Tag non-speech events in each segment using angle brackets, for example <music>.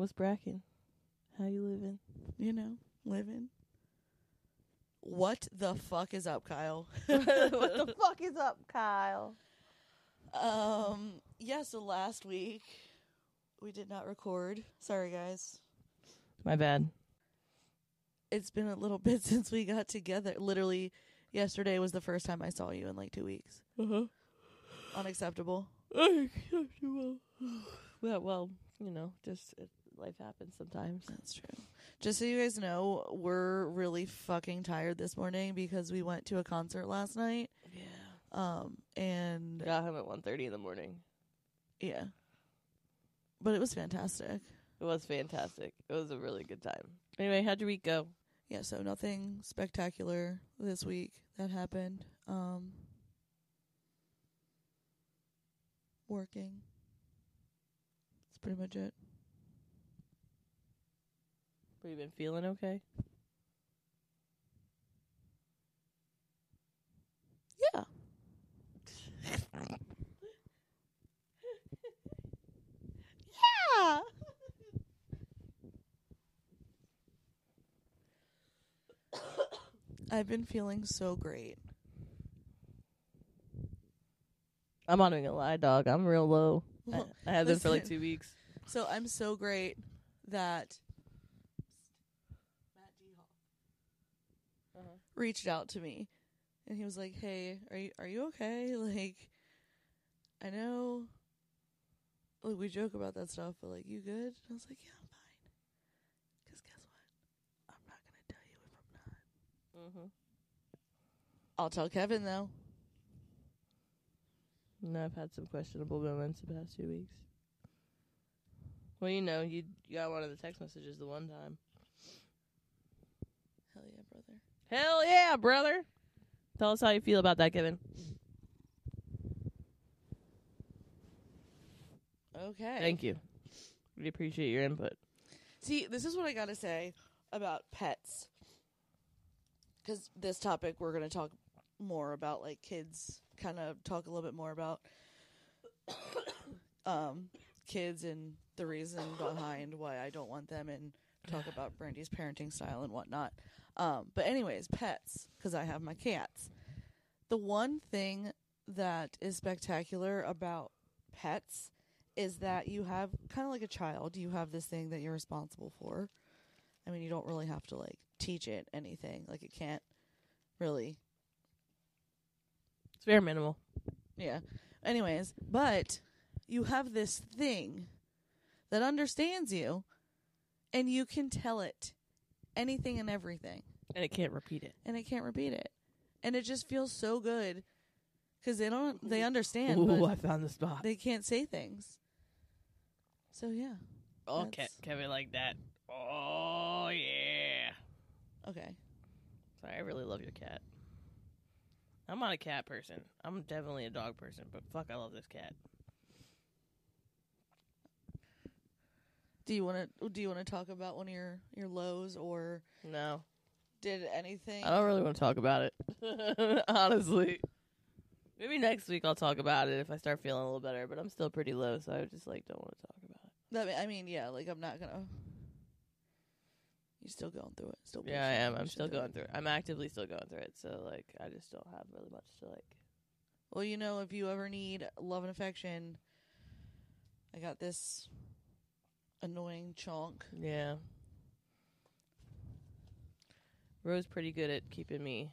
What's bracking? How you living? You know, living. What the fuck is up, Kyle? <laughs> what the fuck is up, Kyle? Um, yeah, so last week we did not record. Sorry, guys. My bad. It's been a little <laughs> bit since we got together. Literally, yesterday was the first time I saw you in like two weeks. Uh-huh. Unacceptable. Unacceptable. <sighs> well, well, you know, just it, life happens sometimes. That's true. Just so you guys know, we're really fucking tired this morning because we went to a concert last night. Yeah. Um, and Got home at one thirty in the morning. yeah, but it was fantastic. It was fantastic. It was a really good time. Anyway, how'd your week go? Yeah, so nothing spectacular this week that happened. Um, working. That's pretty much it. Have you been feeling okay? Yeah. yeah. I've been feeling so great. I'm not even gonna lie, dog. I'm real low. I, I have been for like Listen. two weeks. So I'm so great that Matt Uh-huh. Reached out to me, and he was like, "Hey, are you are you okay? <laughs> Like, I know, like we joke about that stuff, but like, you good?" And I was like, "Yeah, I'm fine." Because guess what? I'm not gonna tell you if I'm not. Mm-hmm. I'll tell Kevin though. No, I've had some questionable moments the past few weeks. Well, you know, you, you got one of the text messages the one time. Hell yeah, brother. Hell yeah, brother. Tell us how you feel about that, Kevin. Okay. Thank you. We appreciate your input. See, this is what I gotta say about pets. Because this topic, we're gonna talk more about like kids. Kind of talk a little bit more about <coughs> um, kids and the reason behind why I don't want them, and talk <sighs> about Brandi's parenting style and whatnot. Um, but anyways, pets, because I have my cats. The one thing that is spectacular about pets is that you have kind of like a child, you have this thing that you're responsible for. I mean, you don't really have to like teach it anything. Like it can't really, It's very minimal. yeah. Anyways, but you have this thing that understands you and you can tell it anything and everything And it can't repeat it. and it can't repeat it. And it just feels so good cuz they don't they understand Ooh, but I found the spot. they can't say things. So yeah. Oh, that's- Kevin like that. Oh, yeah. Okay. Sorry, I really love your cat. I'm not a cat person. I'm definitely a dog person, but fuck, I love this cat. Do you want to do you want to talk about one of your your lows or No, did anything? I don't really want to talk about it. <laughs> Honestly. Maybe next week I'll talk about it if I start feeling a little better, but I'm still pretty low, so I just like don't want to talk about it. That I mean, yeah, like I'm not gonna. You're still going through it. Still. Yeah, I am. You I'm should still do going through it. I'm actively still going through it, so like I just don't have really much to like. Well, you know, if you ever need love and affection, I got this annoying chunk. Yeah. Rose pretty good at keeping me.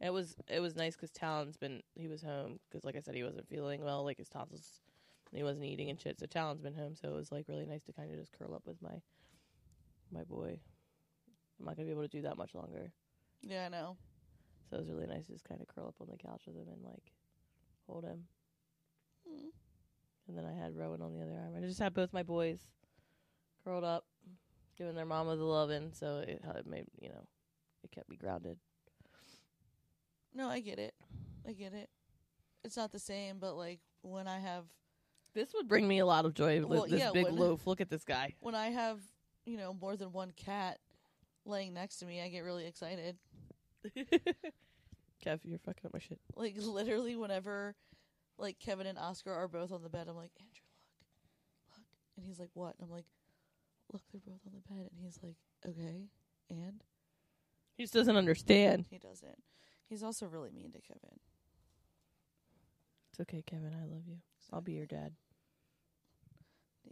It was it was nice because Talon's been he was home because like I said he wasn't feeling well like his tonsils he wasn't eating and shit so Talon's been home so it was like really nice to kind of just curl up with my my boy. I'm not gonna be able to do that much longer Yeah, I know. so it was really nice to just kind of curl up on the couch with him and like hold him Mm. And then I had Rowan on the other arm. I just had both my boys curled up, giving their mama the loving. So it, it made you know, it kept me grounded. No, I get it. I get it. It's not the same, but like when I have This would bring me a lot of joy. Well, this yeah, big when- loaf. Look at this guy. when I have you know more than one cat laying next to me, I get really excited. <laughs> Kev, you're fucking up my shit. Like literally, whenever like Kevin and Oscar are both on the bed, I'm like Andrew, look, look, And he's like, "What?" And I'm like, "Look, they're both on the bed." And he's like, "Okay." And He just doesn't understand. he doesn't. He's also really mean to Kevin. It's okay, Kevin. I love you. I'll be your dad.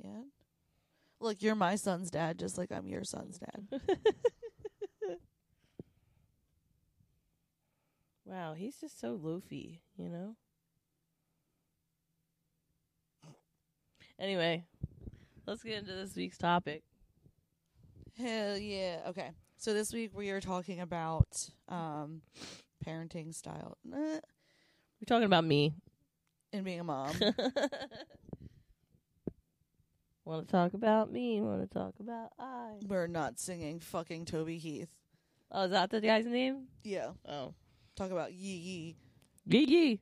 Dad? Look, you're my son's dad, just like I'm your son's dad. <laughs> Wow, he's just so loafy, you know? Anyway, let's get into this week's topic. Hell yeah. Okay. So this week we are talking about um parenting style <laughs> We're talking about me. and being a mom. <laughs> Want to talk about me? Want to talk about I? We're not singing fucking Toby Keith. Oh, is that the guy's name? Yeah. Oh, Talk about yee yee. yee yee.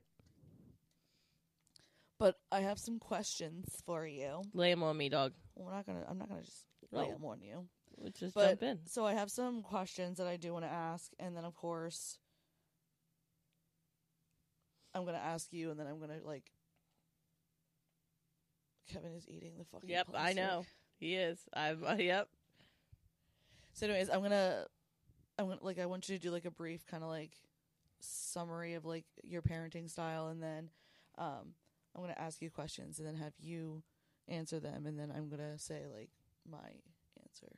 But I have some questions for you. Lay 'em on me, dog. Well, we're not gonna. I'm not gonna just lay them on you. Let's just But jump in. so I have some questions that I do want to ask, and then of course I'm gonna ask you, and then I'm gonna like. Kevin is eating the fucking. Yep, I plastic. know he is. I'm. Uh, <laughs> yep. So, anyways, I'm gonna, I'm gonna like I want you to do like a brief kind of like summary of like your parenting style, and then um, I'm gonna ask you questions, and then have you answer them, and then I'm gonna say like my answer.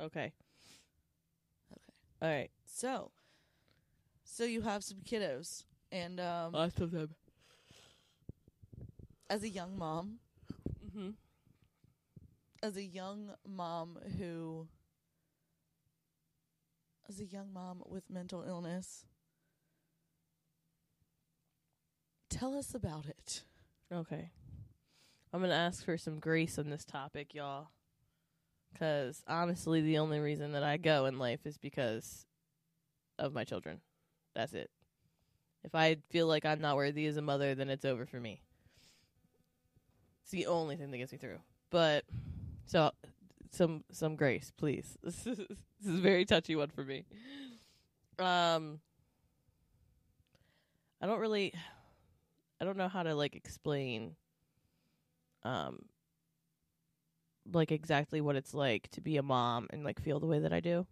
Okay. Okay. All right. So, so you have some kiddos, and um, Lots of them. as a young mom, Mm-hmm. as a young mom who, as a young mom with mental illness, tell us about it. Okay. I'm going to ask for some grace on this topic, y'all. Because honestly, the only reason that I go in life is because of my children. That's it. If I feel like I'm not worthy as a mother, then it's over for me. It's the only thing that gets me through. But, so, some some grace, please. <laughs> This is, this is a very touchy one for me. Um, I don't really, I don't know how to like explain um like exactly what it's like to be a mom and like feel the way that I do.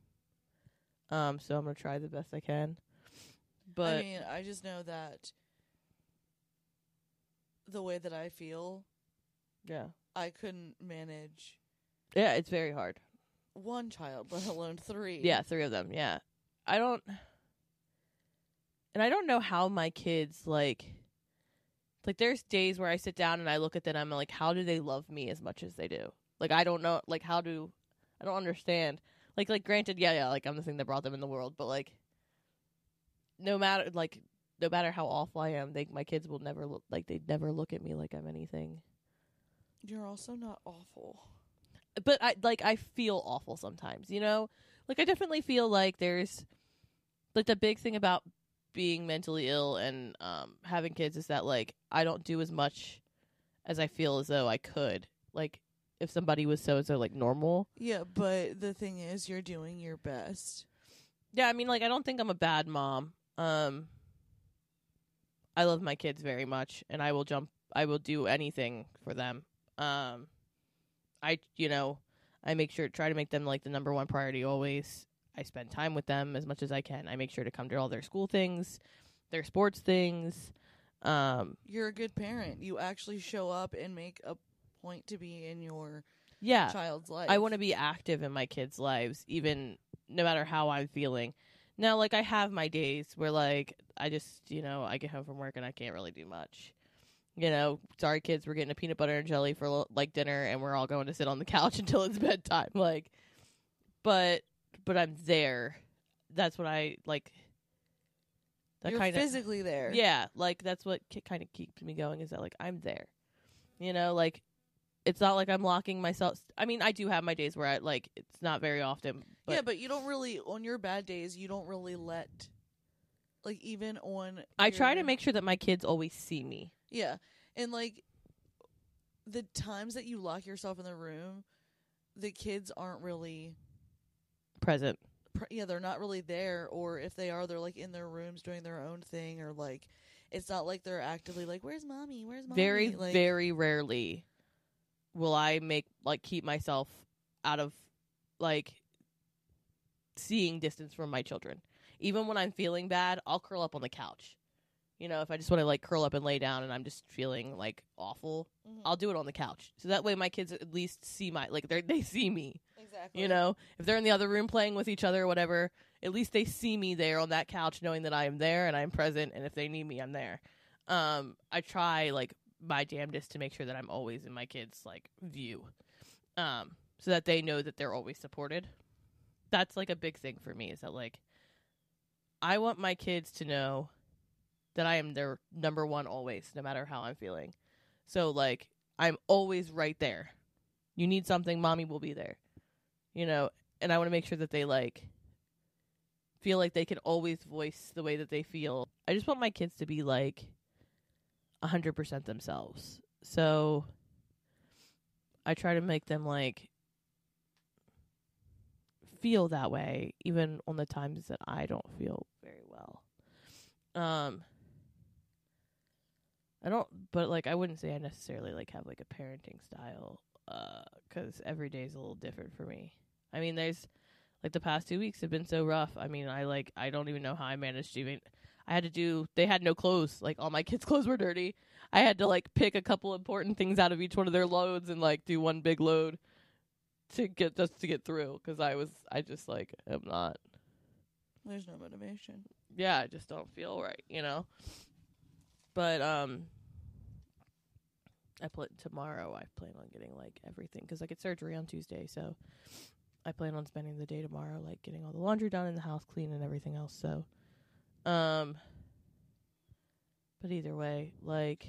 Um so I'm going to try the best I can. But I mean, I just know that the way that I feel, yeah. I couldn't manage Yeah, it's very hard. one child, let alone three. Yeah, three of them. Yeah. I don't and I don't know how my kids like like there's days where I sit down and I look at them and I'm like how do they love me as much as they do? Like I don't know like how do I don't understand. Like like granted, yeah, yeah, like I'm the thing that brought them in the world, but like no matter like no matter how awful I am, they my kids will never look like they never look at me like I'm anything. You're also not awful. but I like I feel awful sometimes, you know? Like I definitely feel like there's like the big thing about being mentally ill and um having kids is that like I don't do as much as I feel as though I could. Like if somebody was so so like normal. Yeah, but the thing is, you're doing your best. Yeah, I mean like I don't think I'm a bad mom. Um I love my kids very much and I will jump I will do anything for them. Um I you know, I make sure try to make them like the number one priority always. I spend time with them as much as I can. I make sure to come to all their school things, their sports things. Um You're a good parent. You actually show up and make a point to be in your yeah. child's life. I want to be active in my kids' lives, even no matter how I'm feeling. Now, like I have my days where, like, I just, you know, I get home from work and I can't really do much. You know, sorry, kids, we're getting a peanut butter and jelly for like dinner, and we're all going to sit on the <laughs> couch until it's bedtime. Like, but, but I'm there. That's what I like. That You're kind of physically there. yeah, like that's what ki- kind of keeps me going is that like I'm there. You know, like it's not like I'm locking myself. I mean, I do have my days where I like it's not very often, but yeah, but you don't really on your bad days. You don't really let, like, even on. I try to make sure that my kids always see me. Yeah, and like the times that you lock yourself in the room, the kids aren't really. Present. Yeah, they're not really there, or if they are, they're like in their rooms doing their own thing, or like it's not like they're actively like, "Where's mommy? Where's mommy?" Very, like, very rarely will I make like keep myself out of like seeing distance from my children. Even when I'm feeling bad, I'll curl up on the couch. You know, if I just want to like curl up and lay down and I'm just feeling like awful, I'll do it on the couch. So that way my kids at least see my like they they see me. exactly. You know, if they're in the other room playing with each other or whatever, at least they see me there on that couch knowing that I am there and I'm present and if they need me, I'm there. Um I try like my damnedest to make sure that I'm always in my kids like view. Um so that they know that they're always supported. That's like a big thing for me is that like I want my kids to know that I am their number one always, no matter how I'm feeling. So like I'm always right there. You need something, mommy will be there. You know, and I want to make sure that they like feel like they can always voice the way that they feel. I just want my kids to be like a 100% themselves. So I try to make them like feel that way even on the times that I don't feel very well. Um I don't but like I wouldn't say I necessarily like have like a parenting style uh cuz every day is a little different for me. I mean there's like the past 2 weeks have been so rough. I mean I like I don't even know how I managed to even I had to do they had no clothes. Like all my <laughs> kids clothes were dirty. I had to like pick a couple important things out of each one of their loads and like do one big load to get just to get through cuz I was I just like am not There's no motivation. yeah, I just don't feel right, you know. But um, I put tomorrow. I plan on getting like everything because I get surgery on Tuesday, so I plan on spending the day tomorrow, like getting all the laundry done in the house, clean and everything else. So, um, but either way, like.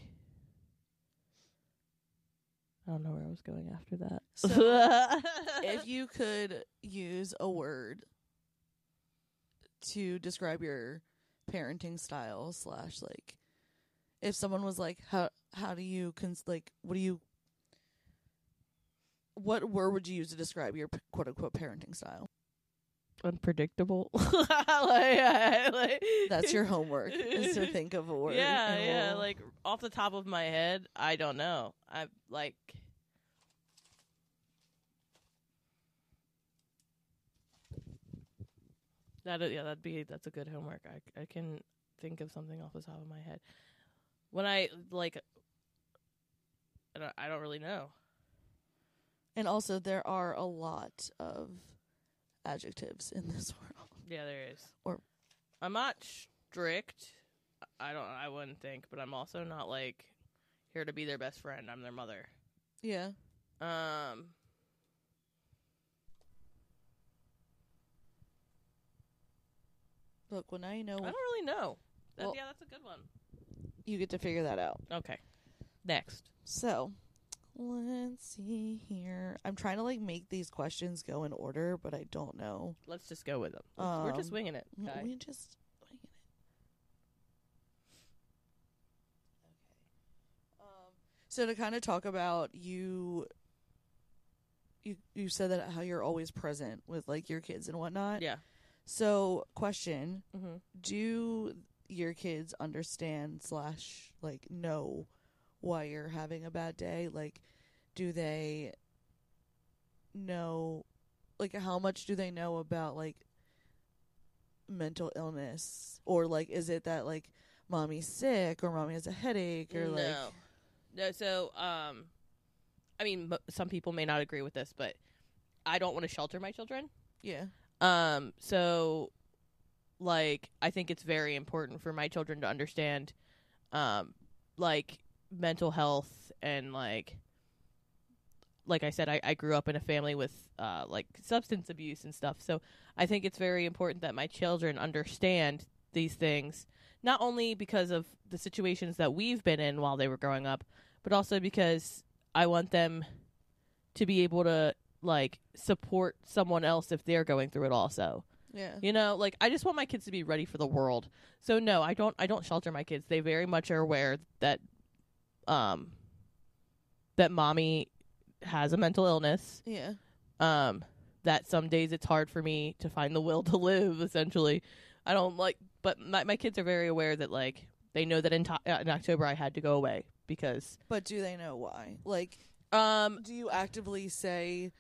I don't know where I was going after that. So, <laughs> if you could use a word to describe your parenting style slash like if someone was like how how do you cons- like what do you what word would you use to describe your quote unquote parenting style unpredictable. like, I- like- that's your homework is to think of a word Yeah, yeah. we'll- Like off the top of my head, I don't know. I like. That yeah, that'd be that's a good homework. I I can think of something off the top of my head. When I like, I don't, I don't really know. and also there are a lot of adjectives in this <laughs> world Yeah, there is. Or- I'm not strict. I don't. I wouldn't think, but I'm also not like here to be their best friend. I'm their mother. yeah Um. look well now you know I don't really know. That, Well- yeah, that's a good one. You get to figure that out Okay. Next. So, let's see here. I'm trying to like make these questions go in order, but I don't know. Let's just go with them. We're just Um, winging it. Okay. We just wing it. Okay. Um, so to kind of talk about you, you you said that how you're always present with like your kids and whatnot. Yeah. So, question: Mm-hmm. Do your kids understand slash like know why you're having a bad day? Like, do they know? Like, how much do they know about like mental illness, or like, is it that like mommy's sick or mommy has a headache or like? no. No. So, um, I mean, some people may not agree with this, but I don't want to shelter my children. Yeah. Um, so like I think it's very important for my children to understand um like mental health and like like I said, I, I grew up in a family with uh like substance abuse and stuff. So I think it's very important that my children understand these things, not only because of the situations that we've been in while they were growing up, but also because I want them to be able to like support someone else if they're going through it also. Yeah. You know, like I just want my kids to be ready for the world. So no, I don't I don't shelter my kids. They very much are aware that um that mommy has a mental illness. Yeah. Um that some days it's hard for me to find the will to live essentially. I don't like but my my kids are very aware that like they know that in, to- uh, in October I had to go away because But do they know why? Like, Um, Do you actively say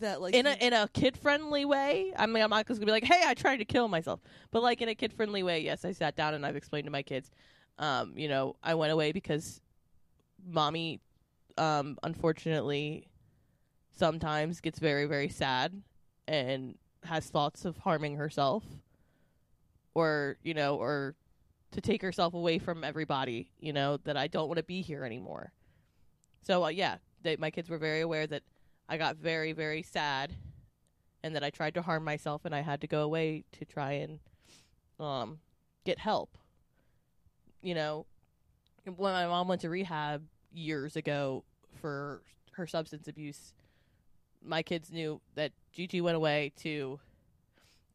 that like in a in a kid friendly way. I mean, I'm not just gonna be like, "Hey, I tried to kill myself," but like in a kid friendly way. Yes, I sat down and I've explained to my kids. Um, you know, I went away because mommy, um, unfortunately, sometimes gets very very sad and has thoughts of harming herself, or you know, or to take herself away from everybody. You know that I don't want to be here anymore. So uh, yeah, they, my kids were very aware that I got very, very sad and that I tried to harm myself and I had to go away to try and um get help. You know, when my mom went to rehab years ago for her substance abuse, my kids knew that Gigi went away to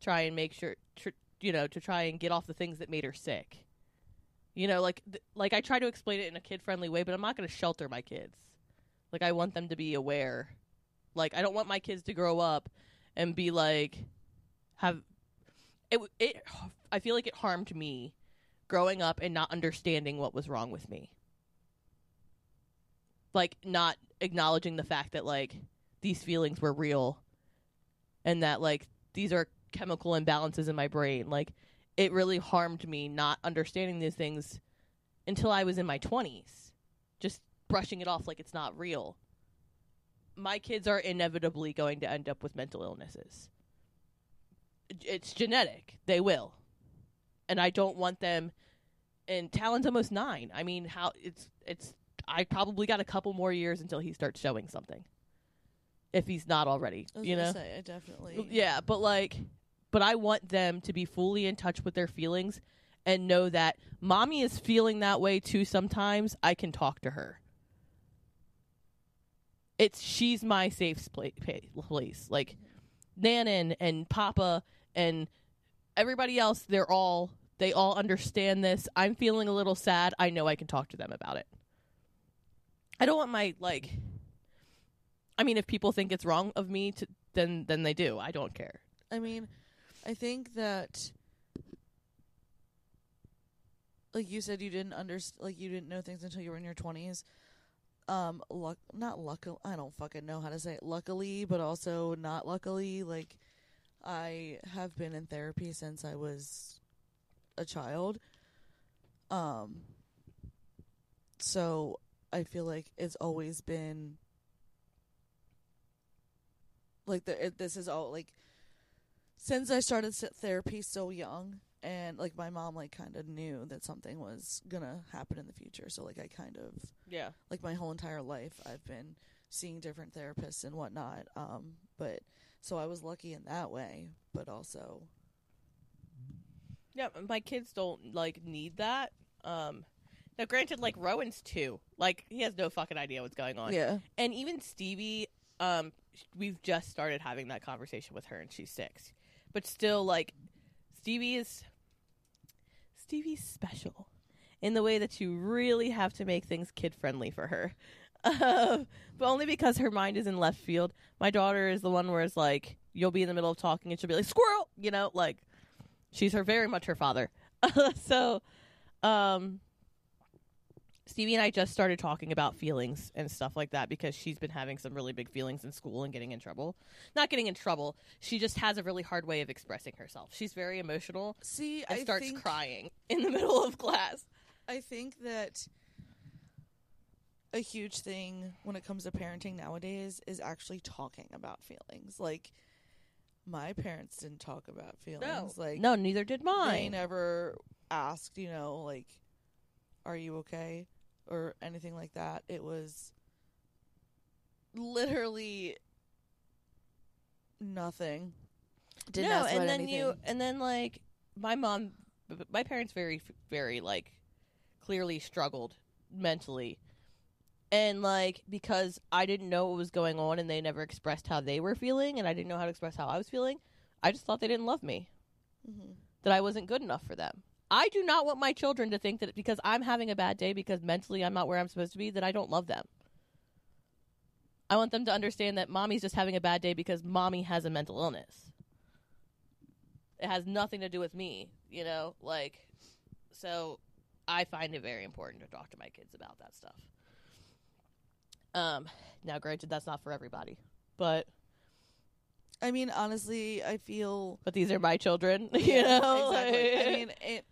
try and make sure tr- you know, to try and get off the things that made her sick. You know, like th- like I try to explain it in a kid-friendly way, but I'm not going to shelter my kids. Like I want them to be aware like I don't want my kids to grow up and be like have it it I feel like it harmed me growing up and not understanding what was wrong with me. Like not acknowledging the fact that like these feelings were real and that like these are chemical imbalances in my brain. Like it really harmed me not understanding these things until I was in my 20s. Just brushing it off like it's not real my kids are inevitably going to end up with mental illnesses. It's genetic. They will. And I don't want them and Talon's almost 9. I mean, how it's it's I probably got a couple more years until he starts showing something. If he's not already, I was you know. say, I definitely Yeah, but like but I want them to be fully in touch with their feelings and know that mommy is feeling that way too sometimes. I can talk to her it's she's my safe place. Like Nanan and Papa and everybody else, they're all they all understand this. I'm feeling a little sad. I know I can talk to them about it. I don't want my like. I mean, if people think it's wrong of me, to then then they do. I don't care. I mean, I think that like you said you didn't understand like you didn't know things until you were in your 20s. Um luck not luckily I don't fucking know how to say it luckily, but also not luckily like I have been in therapy since I was a child. Um so I feel like it's always been like the, it, this is all like since I started therapy so young and like my mom like kind of knew that something was gonna happen in the future so like I kind of Yeah. like my whole entire life I've been seeing different therapists and whatnot um but so I was lucky in that way but also Yeah, my kids don't like need that. Um now granted like Rowan's 2. Like he has no fucking idea what's going on. yeah and even Stevie, um, we've just started having that conversation with her, and she's six, but still, like, Stevie is Stevie's special in the way that you really have to make things kid friendly for her, uh, <laughs> but only because her mind is in left field. My daughter is the one where it's like you'll be in the middle of talking, and she'll be like squirrel, you know, like she's her very much her father. <laughs> so, um. Stevie and I just started talking about feelings and stuff like that because she's been having some really big feelings in school and getting in trouble. Not getting in trouble. She just has a really hard way of expressing herself. She's very emotional see and I starts think crying <laughs> in the middle of class. I think that a huge thing when it comes to parenting nowadays is actually talking about feelings. Like my parents didn't talk about feelings. Like no, neither did mine. they never asked, you know, like are you okay or anything like that. It was literally nothing. Didn't no, ask about and then anything. you and then like my mom, b- b- my parents very very like clearly struggled mentally. And like because I didn't know what was going on and they never expressed how they were feeling and I didn't know how to express how I was feeling, I just thought they didn't love me. Mm-hmm. that I wasn't good enough for them. I do not want my children to think that because I'm having a bad day because mentally I'm not where I'm supposed to be that I don't love them. I want them to understand that mommy's just having a bad day because mommy has a mental illness. It has nothing to do with me, you know, like so I find it very important to talk to my kids about that stuff. Um, now, granted, that's not for everybody, but I mean, honestly, I feel but these are my children. <laughs> You Yeah, know, exactly. I mean, it,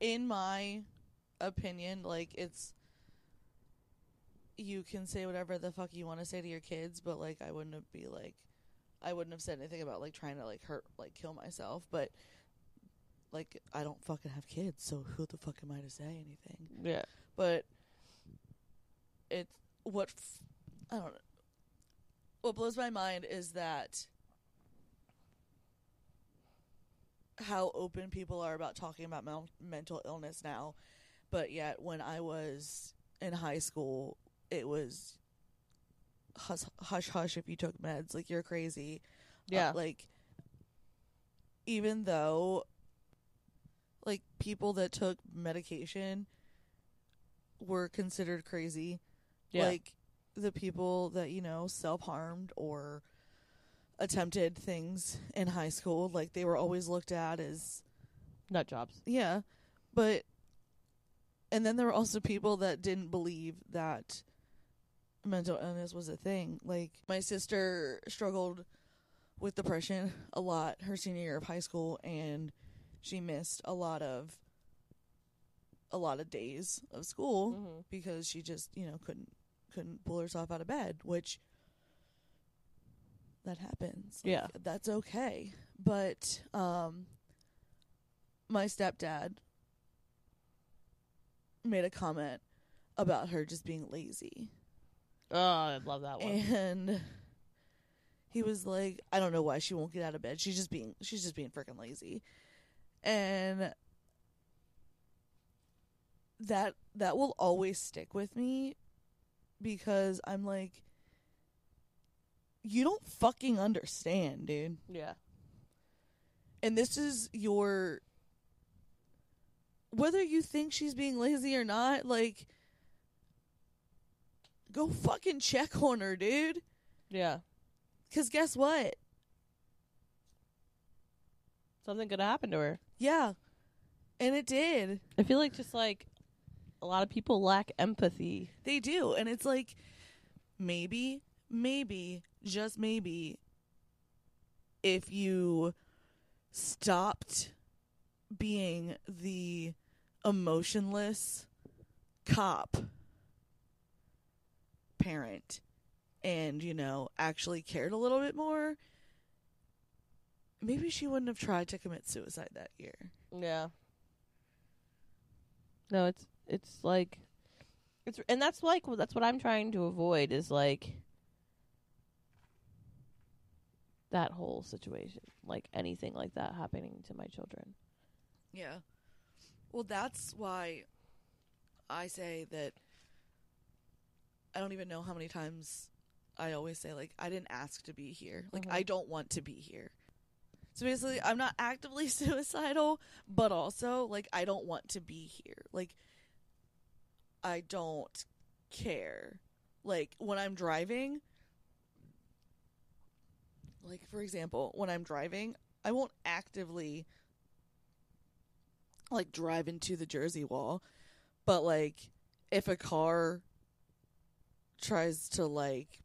in my opinion, like it's you can say whatever the fuck you want to say to your kids, but like I wouldn't have be like I wouldn't have said anything about like trying to like hurt like kill myself, but like I don't fucking have kids, so who the fuck am I to say anything? yeah, But it's what f- I don't know. What blows my mind is that how open people are about talking about mel- mental illness now, but yet when I was in high school, it was hush hush, hush if you took meds, like you're crazy. Uh, yeah, like even though like people that took medication were considered crazy yeah, like the people that you know self-harmed or attempted things in high school like they were always looked at as nut jobs. yeah but and then there were also people that didn't believe that mental illness was a thing like my sister struggled with depression a lot her senior year of high school and she missed a lot of a lot of days of school Mm-hmm. because she just you know couldn't couldn't pull herself out of bed which that happens. Like, Yeah. that's okay. But um my stepdad made a comment about her just being lazy. Oh, I love that one. and he was like i don't know why she won't get out of bed. She's just being she's just being freaking lazy. And that that will always stick with me because i'm like you don't fucking understand dude yeah, and this is your whether you think she's being lazy or not like go fucking check on her dude yeah. Because guess what? Something could happen to her. Yeah. And it did. I feel like just like a lot of people lack empathy. They do. And it's like, maybe, maybe, just maybe, if you stopped being the emotionless cop parent and, you know, actually cared a little bit more, maybe she wouldn't have tried to commit suicide that year. Yeah. No, it's it's like it's and that's like that's what I'm trying to avoid is like that whole situation, like anything like that happening to my children. Yeah. Well, that's why I say that I don't even know how many times I always say, like, I didn't ask to be here. Like, Mhm. I don't want to be here. So basically, I'm not actively <laughs> suicidal, but also, like, I don't want to be here. Like, I don't care. Like, when I'm driving, like, for example, when I'm driving, I won't actively like drive into the Jersey wall, but like if a car tries to like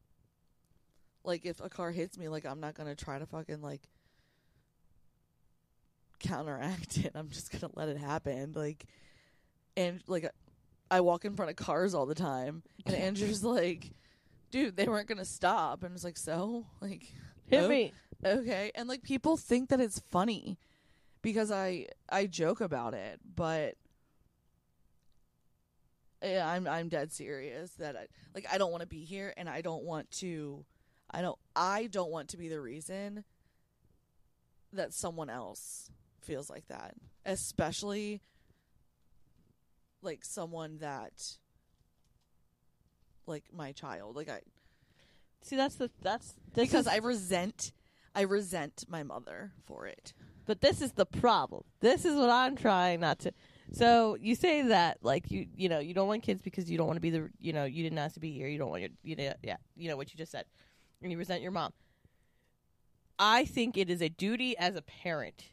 like if a car hits me, like I'm not gonna try to fucking like counteract <laughs> it. I'm just gonna let it happen. Like and like I walk in front of cars all the time and Andrew's like, dude, they weren't gonna stop and it's like, so? Like Hit Oh. me. Okay, and like people think that it's funny because I I joke about it, but yeah, I'm I'm dead serious that I like I don't want to be here and I don't want to I don't I don't want to be the reason that someone else feels like that, especially like someone that like my child. Like I See, that's the that's this because is, I resent I resent my mother for it. But this is the problem. This is what I'm trying not to. So you say that like you you know you don't want kids because you don't want to be the you know you didn't ask to be here. You don't want your you know yeah you know what you just said, and you resent your mom. I think it is a duty as a parent,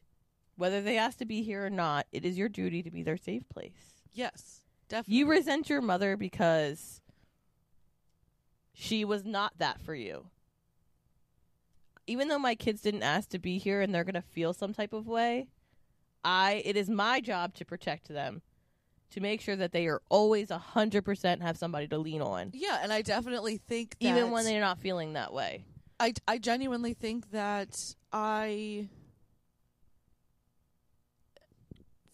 whether they ask to be here or not. It is your duty to be their safe place. Yes, definitely. You resent your mother because she was not that for you. Even though my kids didn't ask to be here and they're going to feel some type of way, I it is my job to protect them. To make sure that they are always a hundred percent have somebody to lean on, Yeah, and I definitely think that even when they're not feeling that way. I I genuinely think that I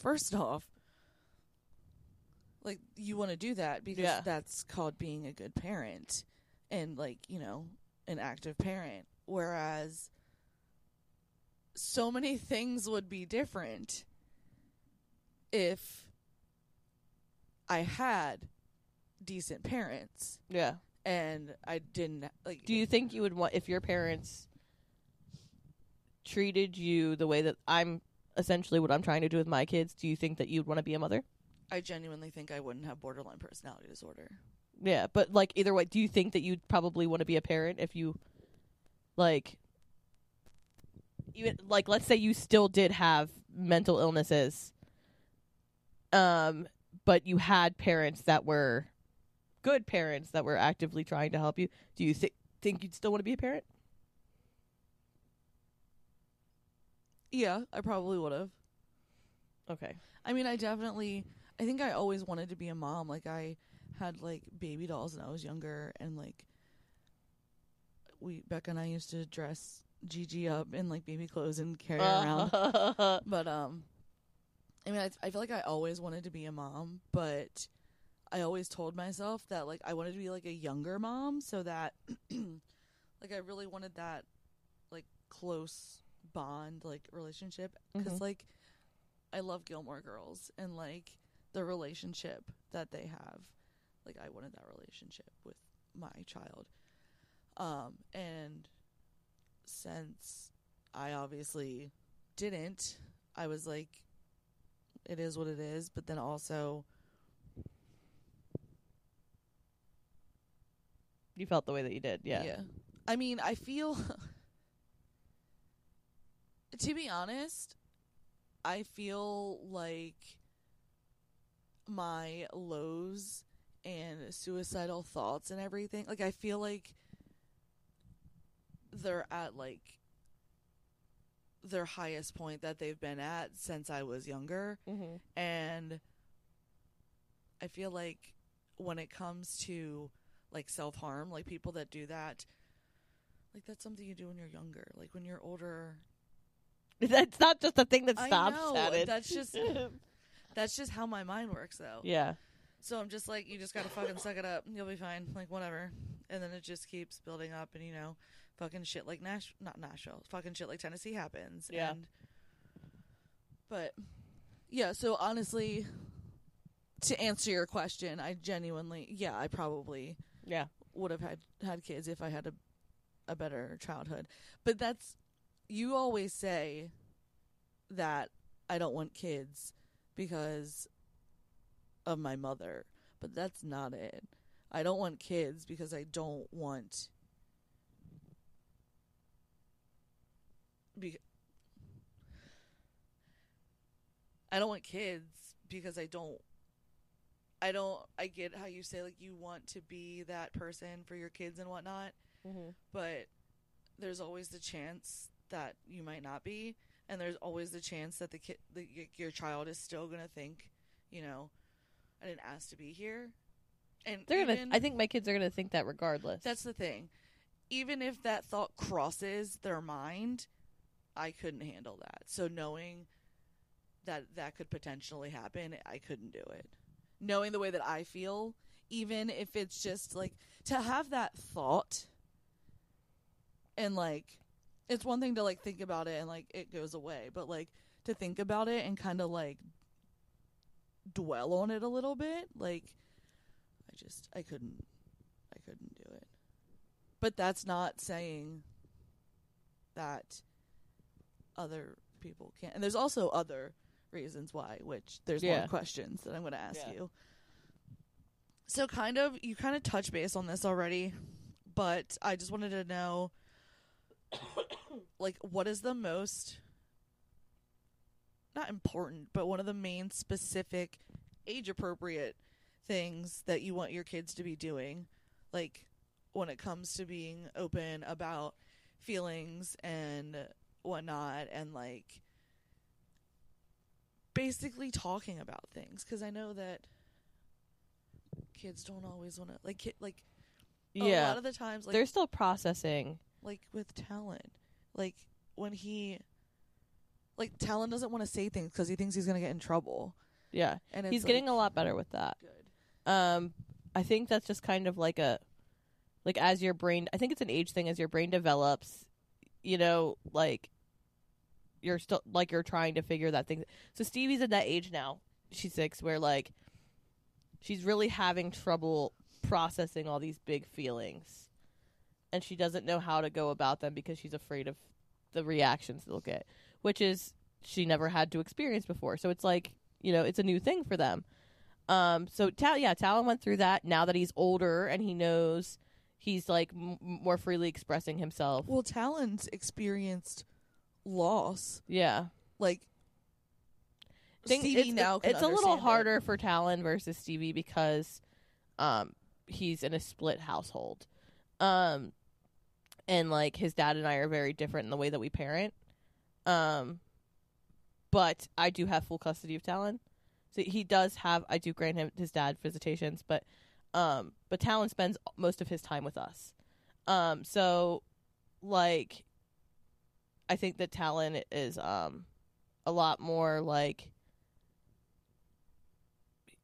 first off like you want to do that because Yeah. that's called being a good parent and like, you know, an active parent whereas so many things would be different if I had decent parents Yeah. and I didn't like Do you think you would want if your parents treated you the way that I'm essentially what I'm trying to do with my kids? Do you think that you'd want to be a mother? I genuinely think I wouldn't have borderline personality disorder. Yeah, but like either way, do you think that you'd probably want to be a parent if you like even like let's say you still did have mental illnesses um but you had parents that were good parents that were actively trying to help you. Do you thi- think you'd still want to be a parent? Yeah, I probably would have. Okay. I mean, I definitely I think I always wanted to be a mom. Like I had like baby dolls when I was younger and like we Becca and I used to dress Gigi up in like baby clothes and carry her around. <laughs> But um I mean, I, I feel like I always wanted to be a mom, but I always told myself that like I wanted to be like a younger mom so that <clears throat> like I really wanted that like close bond like relationship because Mhm. like I love Gilmore Girls and like the relationship that they have. Like I wanted that relationship with my child. Um and since I obviously didn't, I was like it is what it is, but then also you felt the way that you did. Yeah. I mean, I feel <laughs> to be honest, I feel like my lows and suicidal thoughts and everything, like I feel like they're at like their highest point that they've been at since I was younger Mm-hmm. and I feel like when it comes to like self harm, like people that do that, like that's something you do when you're younger. Like when you're older, <laughs> That's not just a thing that I stops. know, Shannon. that's just- <laughs> that's just how my mind works, though. yeah. So I'm just like, you just gotta fucking suck it up. You'll be fine. Like whatever. And then it just keeps building up, and you know, fucking shit like Nash, not Nashville, fucking shit like Tennessee happens. Yeah. And, but yeah, so honestly, to answer your question, I genuinely, yeah, I probably Yeah. would have had had kids if I had a a better childhood. But that's you always say that I don't want kids because of my mother, but that's not it. I don't want kids because I don't want be- I don't want kids because I don't I don't I get how you say like you want to be that person for your kids and whatnot, Mm-hmm. but there's always the chance that you might not be and there's always the chance that the kid the, your child is still going to think, you know, I didn't ask to be here. And They're gonna. I think my kids are gonna think that regardless. that's the thing. Even if that thought crosses their mind, I couldn't handle that. So knowing that that could potentially happen, I couldn't do it. Knowing the way that I feel, even if it's just like to have that thought and like it's one thing to like think about it and like it goes away, but like to think about it and kind of like dwell on it a little bit, like I just I couldn't I couldn't do it. But that's not saying that other people can't. And there's also other reasons why, which there's Yeah. more questions that I'm going to ask Yeah. you. So kind of you kind of touch base on this already, but I just wanted to know <coughs> like what is the most not important, but one of the main specific age appropriate things that you want your kids to be doing. Like when it comes to being open about feelings and whatnot and like basically talking about things because I know that kids don't always want to like ki- like yeah. a lot of the times like They're still processing. like with Talon like when he like Talon doesn't want to say things because he thinks he's gonna get in trouble Yeah. and it's He's like, getting a lot better with that. good Um, I think that's just kind of like a, like as your brain. I think it's an age thing. As your brain develops, you know, like you're still like you're trying to figure that thing. So Stevie's at that age now. She's six, where like she's really having trouble processing all these big feelings, and she doesn't know how to go about them because she's afraid of the reactions they'll get, which is she never had to experience before. So it's like you know it's a new thing for them. Um, so Tal, yeah, Talon went through that. Now that he's older and he knows, he's like m- more freely expressing himself. well Talon's experienced loss Yeah, like Think Stevie it's, now it's a little it. harder for Talon versus Stevie because, um, he's in a split household, um, and like his dad and I are very different in the way that we parent. Um, but I do have full custody of Talon, so he does have. I do grant him his dad visitations, but um, but Talon spends most of his time with us. Um, so like, I think that Talon is um a lot more like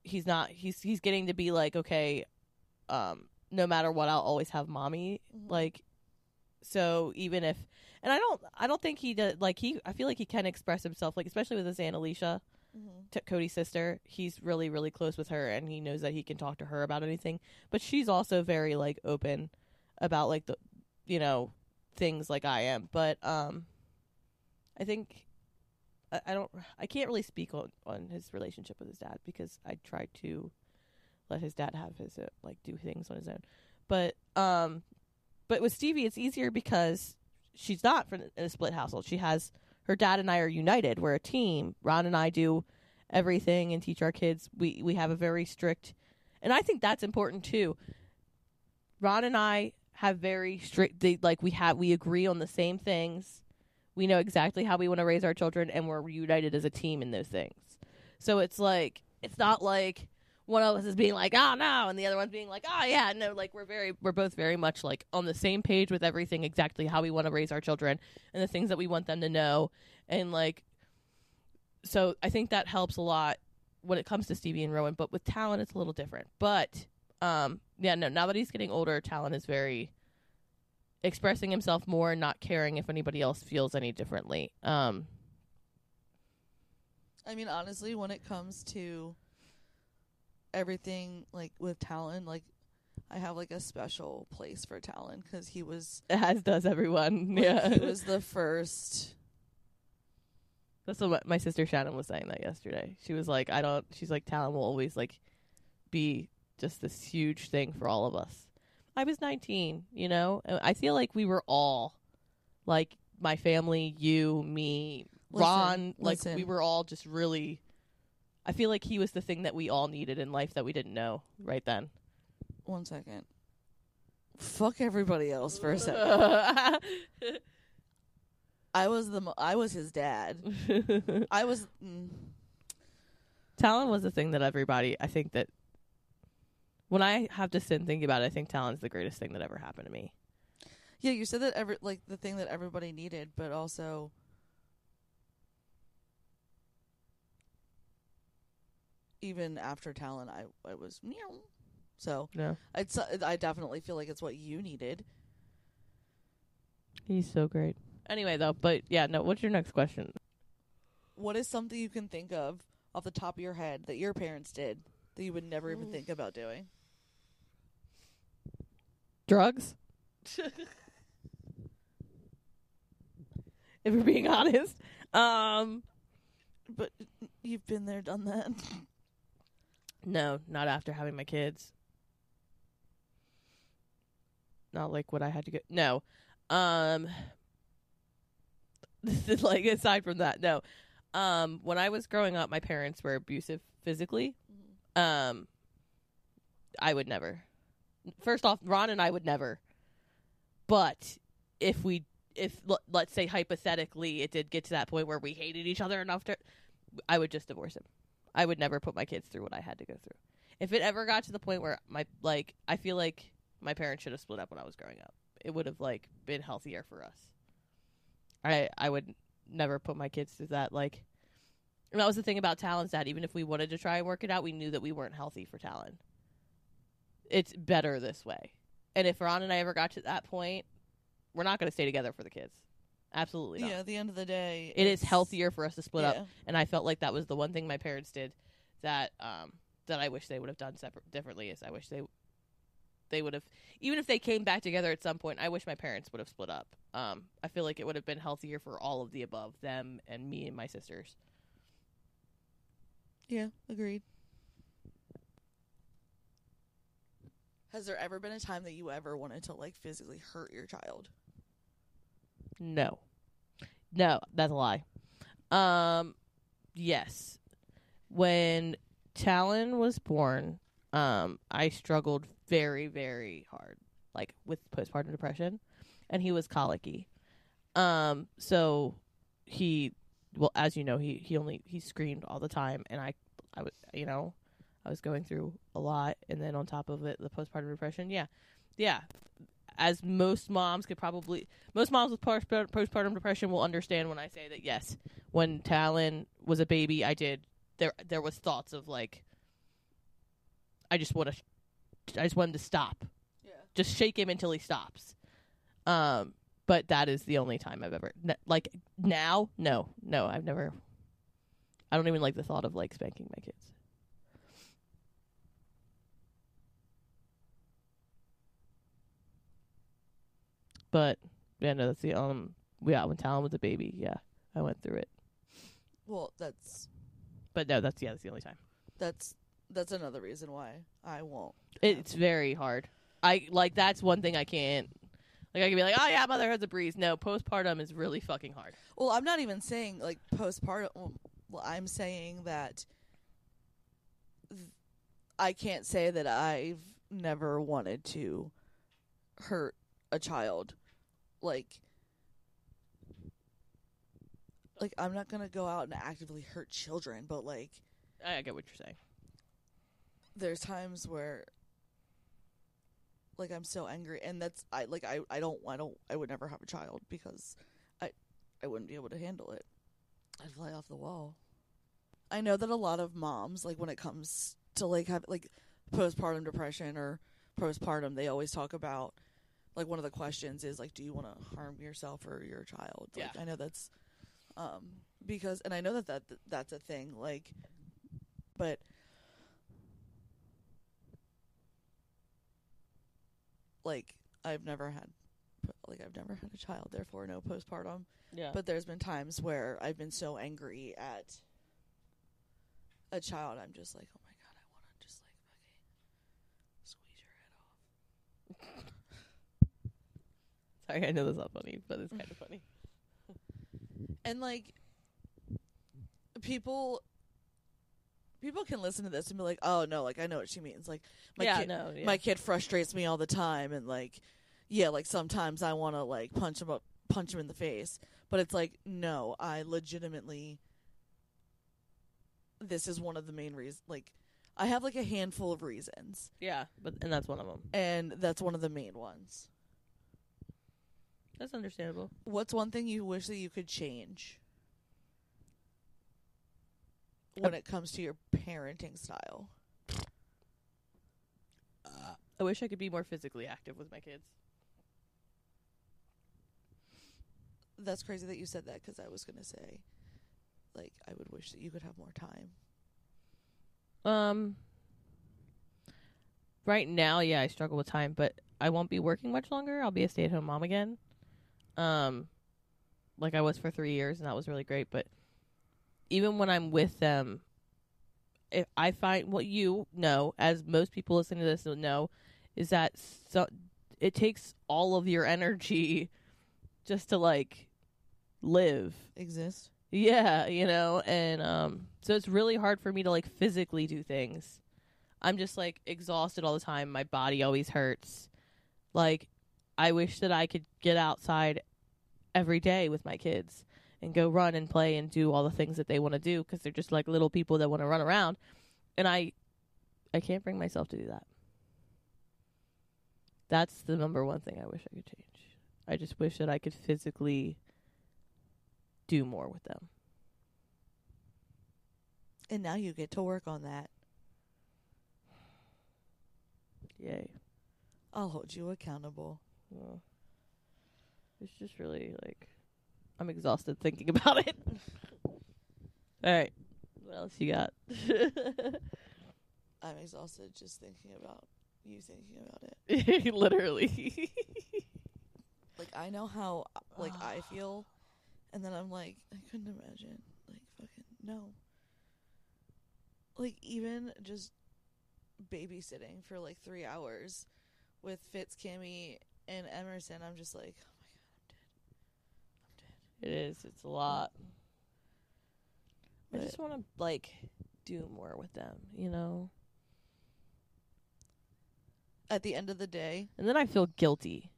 he's not he's he's getting to be like okay um no matter what I'll always have mommy Mhm. like so even if and I don't I don't think he does like he I feel like he can express himself like especially with his aunt Alicia Mhm. t- Cody's sister. He's really really close with her and he knows that he can talk to her about anything. But she's also very like open about like the you know things like I am. But um I think I, I don't I can't really speak on on his relationship with his dad because I tried to let his dad have his uh, like do things on his own. But um but with Stevie it's easier because she's not from in a split household she has her dad and I are united. We're a team. Ron and I do everything and teach our kids. We we have a very strict, and I think that's important too. Ron and I have very strict. They, like we have we agree on the same things. We know exactly how we want to raise our children, and we're united as a team in those things. So it's like it's not like one of us is being like, "Oh no," and the other one's being like, "Oh yeah." No, like we're very we're both very much like on the same page with everything exactly how we want to raise our children and the things that we want them to know and like so I think that helps a lot when it comes to Stevie and Rowan, but with Talon it's a little different. But um yeah, no, now that he's getting older, Talon is very expressing himself more and not caring if anybody else feels any differently. Um I mean, honestly, when it comes to everything, like with Talon, like I have like a special place for Talon because he was, <laughs> as does everyone. like, <laughs> yeah. he was the first. That's what my sister Shannon was saying that yesterday. She was like, I don't she's like Talon will always like be just this huge thing for all of us. I was 19, you know? And I feel like we were all like my family, you, me, Listen, Ron, like listen. we were all just really I feel like he was the thing that we all needed in life that we didn't know right then. One second. Fuck everybody else for a second. <laughs> I was the mo- I was his dad. <laughs> I was. Mm, Talon was the thing that everybody I think that when I have to sit and think about it, I think Talon's the greatest thing that ever happened to me. yeah, you said that every like the thing that everybody needed, but also. Even after Talon, I I was meow. So No. I'd s- I definitely feel like it's what you needed. He's so great. Anyway, though, but yeah, no. What's your next question? What is something you can think of off the top of your head that your parents did that you would never even think about doing? Drugs. <laughs> if we're being honest, um, But you've been there, done that. <laughs> no, not after having my kids. Not like what I had to get. No, um, <laughs> This is like aside from that, no. Um, when I was growing up, my parents were abusive physically. Um, I would never. first off, Ron and I would never. But if we, if l- let's say hypothetically, it did get to that point where we hated each other enough to, I would just divorce him. I would never put my kids through what I had to go through. If it ever got to the point where my like, I feel like my parents should have split up when I was growing up. It would have like been healthier for us. I I would never put my kids through that. Like, and that was the thing about Talon's dad. Even if we wanted to try and work it out, we knew that we weren't healthy for Talon. It's better this way. And if Ron and I ever got to that point, we're not going to stay together for the kids. Absolutely not. Yeah, at the end of the day, It is healthier for us to split up and I felt like that was the one thing my parents did that um that I wish they would have done separate differently is I wish they they would have even if they came back together at some point I wish my parents would have split up um I feel like it would have been healthier for all of the above them and me and my sisters Yeah, agreed. Has there ever been a time that you ever wanted to like physically hurt your child? No. No that's a lie. Um yes. When Talon was born um I struggled very very hard like with postpartum depression and he was colicky. Um so he well as you know he he only he screamed all the time and i i would you know i was going through a lot and then on top of it the postpartum depression. Yeah. Yeah as most moms could probably most moms with postpartum depression will understand when i say that yes when talon was a baby i did there there was thoughts of like i just want to i just want him to stop Yeah. just shake him until he stops. Um, but that is the only time I've ever like now. No, no, I've never. I don't even like the thought of like spanking my kids. But yeah, no, that's the um. Yeah, when Talon was a baby, yeah, I went through it. Well, that's But no, that's yeah, that's the only time. that's that's another reason why I won't. It's very hard. I like that's one thing I can't. Like I can be like, oh yeah, motherhood's a breeze. No, postpartum is really fucking hard. Well, I'm not even saying like postpartum. Well, I'm saying that th- I can't say that I've never wanted to hurt a child. Like, like I'm not gonna go out and actively hurt children, but like I, I get what you're saying. there's times where like I'm so angry and that's I like I I don't I don't I would never have a child because I I wouldn't be able to handle it. I'd fly off the wall. I know that a lot of moms like when it comes to like have like postpartum depression or postpartum they always talk about like one of the questions is like do you want to harm yourself or your child? Like Yeah. I know that's um because and I know that, that that's a thing like but like I've never had like I've never had a child, therefore no postpartum. Yeah. But there's been times where I've been so angry at a child, I'm just like, oh my god, I want to just like fucking squeeze your head off. <laughs> Sorry, I know that's not funny, but it's kind of funny. <laughs> And like people people can listen to this and be like, "Oh no, like I know what she means." Like my yeah, kid no, yeah. my kid frustrates me all the time and like yeah like sometimes i want to like punch him up punch him in the face but it's like no i legitimately this is one of the main reasons like i have like a handful of reasons yeah, but and that's one of them. and that's one of the main ones That's understandable. what's one thing you wish that you could change when it comes to your parenting style I wish I could be more physically active with my kids. that's crazy that you said that because i was going to say like i would wish that you could have more time Um, right now, yeah, I struggle with time, but I won't be working much longer. I'll be a stay-at-home mom again. Um, like I was for three years, and that was really great. But even when I'm with them, if I find what you know, as most people listening to this know, is that so it takes all of your energy <laughs> just to like live. exist Yeah, you know, and um so it's really hard for me to like physically do things. I'm just like exhausted all the time. My body always hurts. Like I wish that I could get outside every day with my kids and go run and play and do all the things that they want to do because they're just like little people that want to run around. And I I can't bring myself to do that. That's the number one thing I wish I could change. I just wish that I could physically do more with them. And now you get to work on that. Yay. I'll hold you accountable. Well, it's just really like I'm exhausted thinking <laughs> about it. All right. What else you got? I'm exhausted just thinking about you thinking about it. <laughs> Literally. Like I know how like I <sighs> feel and then I'm like I couldn't imagine. Like fucking no. Like even just babysitting for like 3 hours with Fitz, Kimmy, and Emerson, I'm just like, "Oh my god, I'm dead. I'm dead." it is. It's a lot. I just want to like do more with them, you know. At the end of the day, And then I feel guilty.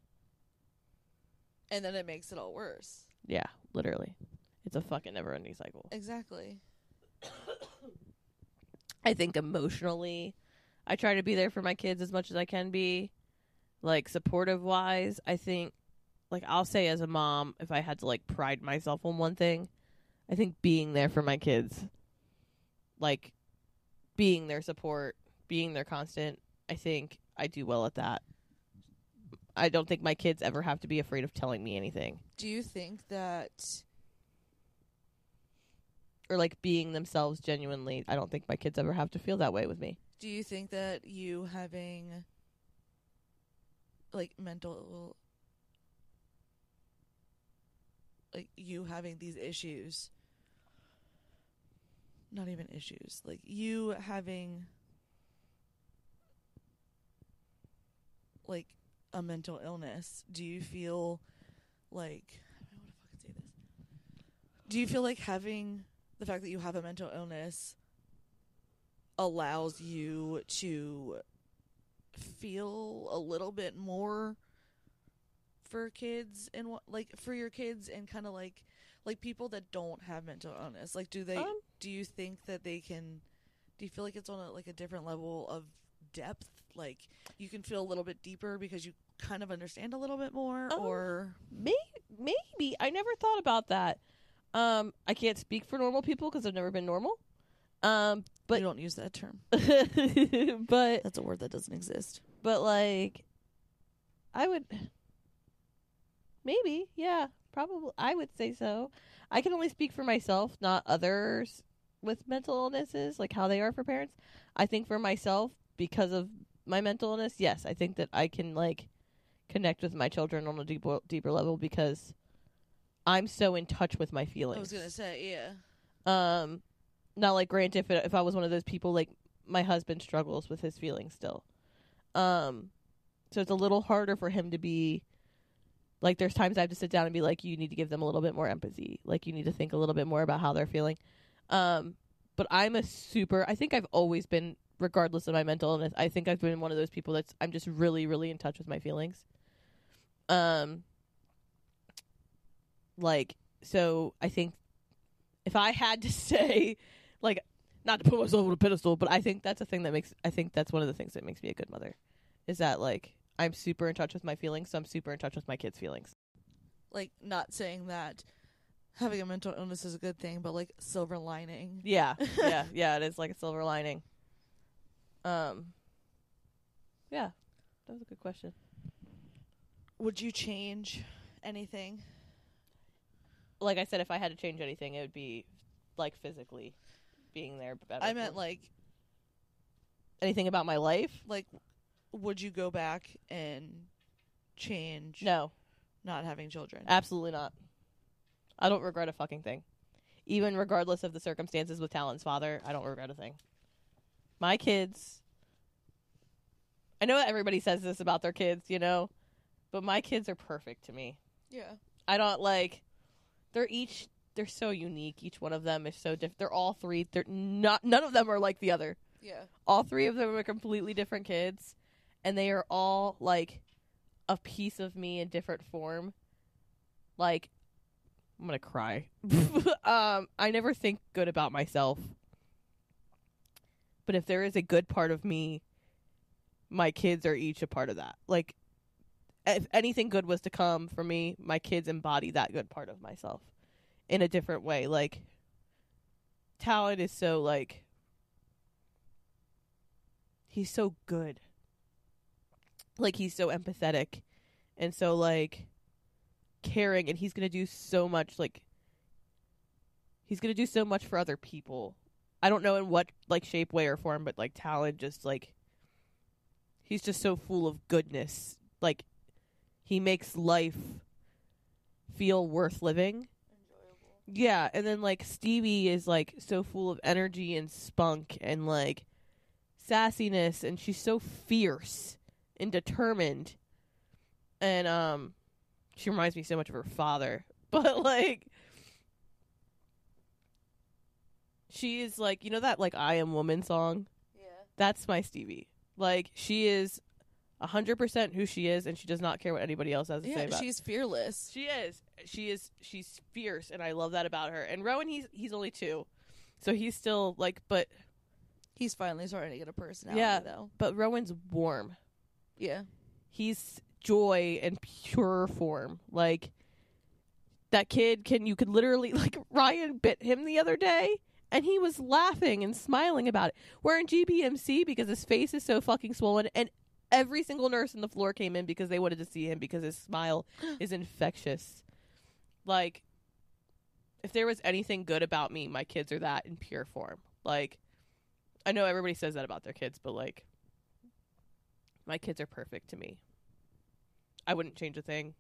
and then it makes it all worse. Yeah, literally. It's a fucking never-ending cycle. Exactly. <coughs> I think emotionally, I try to be there for my kids as much as I can be. Like supportive wise, I think like I'll say as a mom, if I had to like pride myself on one thing, I think being there for my kids. Like being their support, being their constant, I think I do well at that. I don't think my kids ever have to be afraid of telling me anything Do you think that or like being themselves genuinely. I don't think my kids ever have to feel that way with me. do you think that you having like mental like you having these issues. Not even issues. Like you having like a mental illness. Do you feel like I don't know how to say this. Do you feel like having the fact that you have a mental illness allows you to feel a little bit more for kids and what like for your kids and kind of like like people that don't have mental illness like do they Um, do you think that they can do you feel like it's on a like a different level of depth like you can feel a little bit deeper because you kind of understand a little bit more Um, or May- maybe I never thought about that. Um, I can't speak for normal people because I've never been normal. Um, but you don't use that term <laughs> but that's a word that doesn't exist but like, I would maybe yeah probably I would say so. I can only speak for myself, not others with mental illnesses, like how they are for parents. I think for myself because of my mental illness, yes, I think that I can like connect with my children on a deeper deeper level because I'm so in touch with my feelings. i was gonna say yeah Um, now, like, grant if if I was one of those people, like my husband struggles with his feelings still. Um, so it's a little harder for him to be. Like, there's times I have to sit down and be like, you need to give them a little bit more empathy. Like, you need to think a little bit more about how they're feeling. Um, but I'm a super. I think I've always been, regardless of my mental illness, I think I've been one of those people that's. I'm just really, really in touch with my feelings. Um. Like, so I think if I had to <laughs> say, like, not to put myself on a pedestal, but I think that's a thing that makes, I think that's one of the things that makes me a good mother. Is that, like, I'm super in touch with my feelings, so I'm super in touch with my kids' feelings. like not saying that having a mental illness is a good thing, but like silver lining. Yeah, <laughs> yeah, yeah, it is like a silver lining. Um, yeah, that was a good question. Would you change anything? Like I said, if I had to change anything, it would be, like, physically being there better. I meant like anything about my life? like would you go back and change No, not having children? Absolutely not. I don't regret a fucking thing. Even regardless of the circumstances with Talon's father, I don't regret a thing. My kids I know that everybody says this about their kids, you know, but my kids are perfect to me. Yeah. I don't like they're each they're so unique. Each one of them is so different. They're all three. They're not none of them are like the other. Yeah. All three of them are completely different kids, and they are all like a piece of me in different form. Like, I'm gonna cry. <laughs> um, I never think good about myself, but if there is a good part of me, my kids are each a part of that. Like, if anything good was to come for me, my kids embody that good part of myself in a different way. Like, Talon is so like he's so good. Like he's so empathetic and so like caring and he's going to do so much like he's going to do so much for other people. I don't know in what like shape, way or form, but like Talon just like he's just so full of goodness. Like he makes life feel worth living. Yeah, and then like Stevie is like so full of energy and spunk and like sassiness and she's so fierce and determined. And um she reminds me so much of her father. <laughs> But like she is like you know that like I am woman song? Yeah. That's my Stevie. Like she is a hundred percent who she is and she does not care what anybody else has to say Yeah, about she's fearless. she is. She is. She's fierce, and I love that about her. And Rowan, he's he's only two, so he's still like, but He's finally starting to get a personality Yeah. though. but Rowan's warm. Yeah. He's joy and pure form. Like that kid can you could literally <laughs> like Ryan bit him the other day. And he was laughing and smiling about it. We're in GBMC because his face is so fucking swollen, and every single nurse in the floor came in because they wanted to see him because his smile <gasps> is infectious. Like, if there was anything good about me, my kids are that in pure form. Like, I know everybody says that about their kids, but like, my kids are perfect to me. I wouldn't change a thing,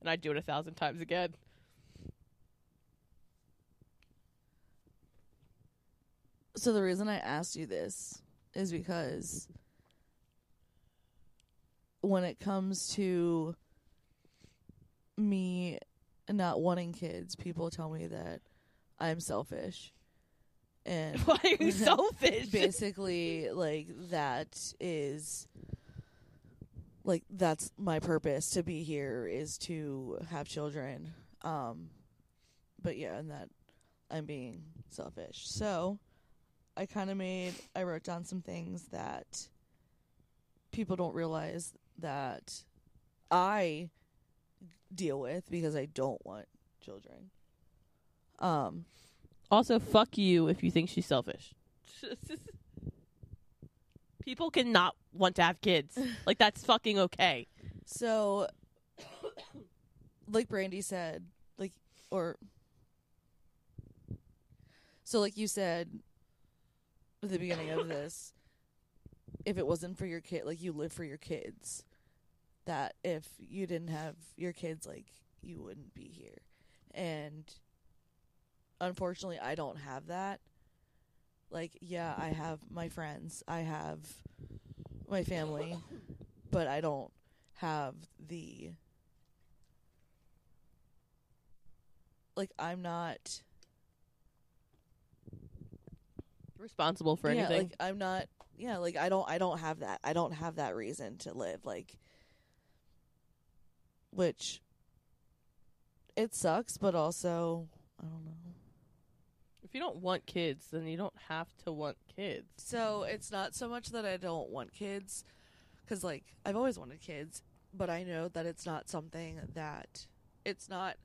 and I'd do it a thousand times again. So the reason I asked you this is because when it comes to me not wanting kids, people tell me that I'm selfish. And <laughs> Why are you <laughs> selfish? basically like that is like that's my purpose to be here is to have children um but yeah and that i'm being selfish so i kind of made i wrote down some things that people don't realize that i deal with because i don't want children um Also, fuck you if you think she's selfish. <laughs> People cannot want to have kids. <laughs> Like that's fucking okay. So, <coughs> like Brandi said, like, or, so like you said at the beginning of this, if it wasn't for your kid, like you live for your kids, that if you didn't have your kids, like you wouldn't be here. And unfortunately, I don't have that. Like, yeah, I have my friends, I have my family, but I don't have the like I'm not Responsible for yeah, anything. like I'm not yeah, like I don't I don't have that. I don't have that reason to live like which it sucks, but also I don't know. if you don't want kids, then you don't have to want kids. So it's not so much that I don't want kids, because like I've always wanted kids, but I know that it's not something that it's not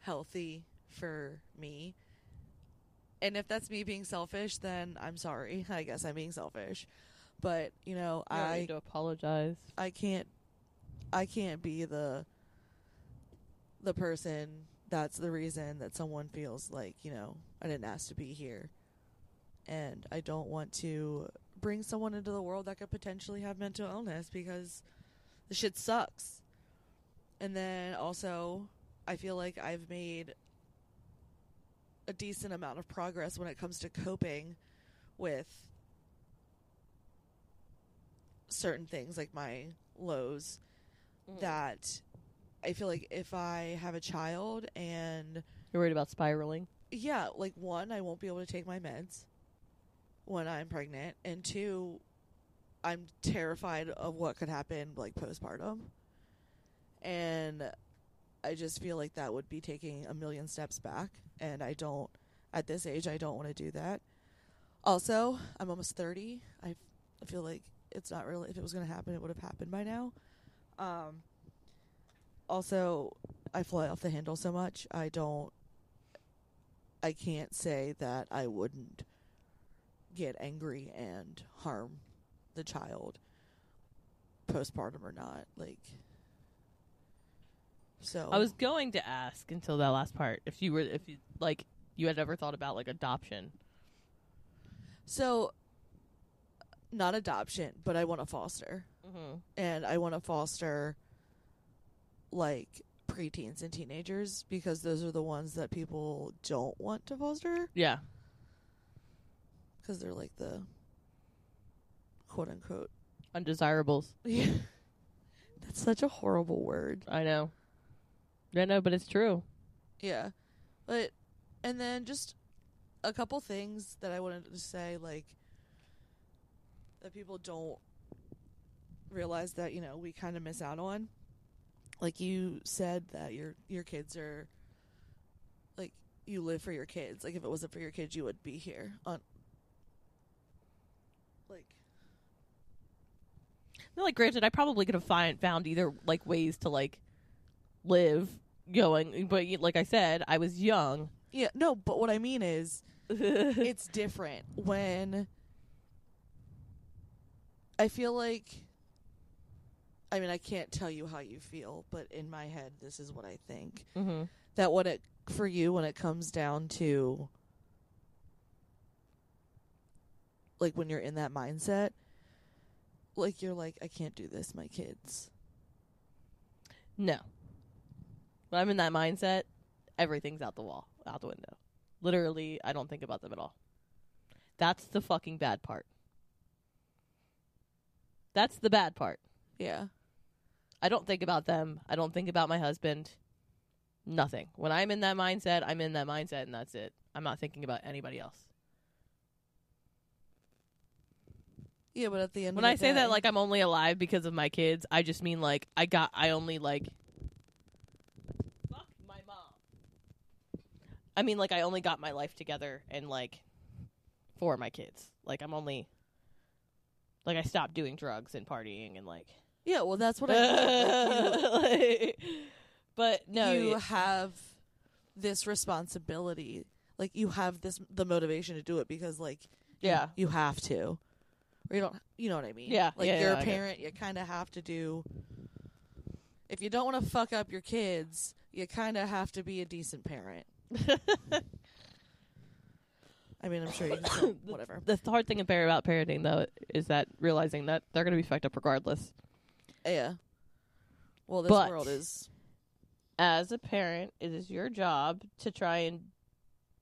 healthy for me. And if that's me being selfish, then I'm sorry. <laughs> I guess I'm being selfish. But you know, You I need to apologize. I can't I can't be the the person that's the reason that someone feels like, you know, I didn't ask to be here. And I don't want to bring someone into the world that could potentially have mental illness because the shit sucks. And then also I feel like I've made a decent amount of progress when it comes to coping with certain things like my lows Mm. that I feel like if I have a child and You're worried about spiraling. yeah, like one, I won't be able to take my meds. when I'm pregnant, and two, I'm terrified of what could happen like postpartum. And I just feel like that would be taking a million steps back, and I don't at this age I don't want to do that. Also, I'm almost 30. I feel like it's not really if it was going to happen it would have happened by now. Um also, I fly off the handle so much. I don't I can't say that I wouldn't get angry and harm the child postpartum or not like so I was going to ask until that last part if you were if you like you had ever thought about like adoption. so not adoption but I want to foster Mm-hmm. and I want to foster like preteens and teenagers because those are the ones that people don't want to foster Yeah. because they're like the quote unquote Undesirables. <laughs> yeah that's such a horrible word I know. I know, but it's true. yeah but and then just a couple things that I wanted to say like that people don't realize that you know we kind of miss out on like you said that your your kids are like you live for your kids like if it wasn't for your kids you would be here on like No, like granted, I probably could have find, found either like ways to like live going, but like I said, I was young. yeah no but what i mean is <laughs> it's different when I feel like I mean I can't tell you how you feel, but in my head this is what I think. mm-hmm. That when it for you when it comes down to like when you're in that mindset like you're like I can't do this my kids. No. When I'm in that mindset, everything's out the wall, out the window. Literally, I don't think about them at all. That's the fucking bad part. That's the bad part. Yeah. I don't think about them. I don't think about my husband. Nothing. When I'm in that mindset, I'm in that mindset and that's it. I'm not thinking about anybody else. Yeah, but at the end When I say that like I'm only alive because of my kids, I just mean like I got I only like fuck my mom. I mean like I only got my life together and like for my kids. Like I'm only like I stopped doing drugs and partying and like Yeah, well that's what I <laughs> But no, you have this responsibility. Like you have this the motivation to do it because like Yeah. you, have to. Or you don't you know what I mean? Yeah, Like yeah, you're yeah, a I get it. parent, you kinda have to do if you don't want to fuck up your kids, you kinda have to be a decent parent. <laughs> I mean I'm sure you can <coughs> whatever. the hard thing about about parenting though is that realizing that they're going to be fucked up regardless. Yeah. Well this But- world is As a parent, it is your job to try and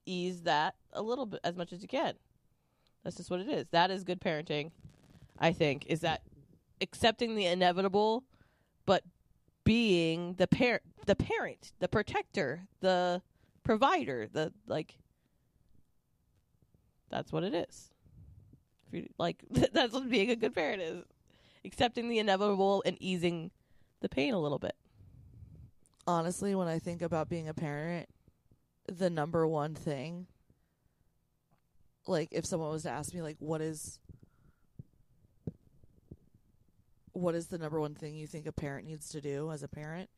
ease that a little bit as much as you can. That's just what it is. That is good parenting, I think, is that accepting the inevitable but being the parent the parent, the protector, the provider, the like that's what it is. If you, like <laughs> that's what being a good parent is. Accepting the inevitable and easing the pain a little bit. honestly, when I think about being a parent, the number one thing, like if someone was to ask me, like, what is, what is the number one thing you think a parent needs to do as a parent?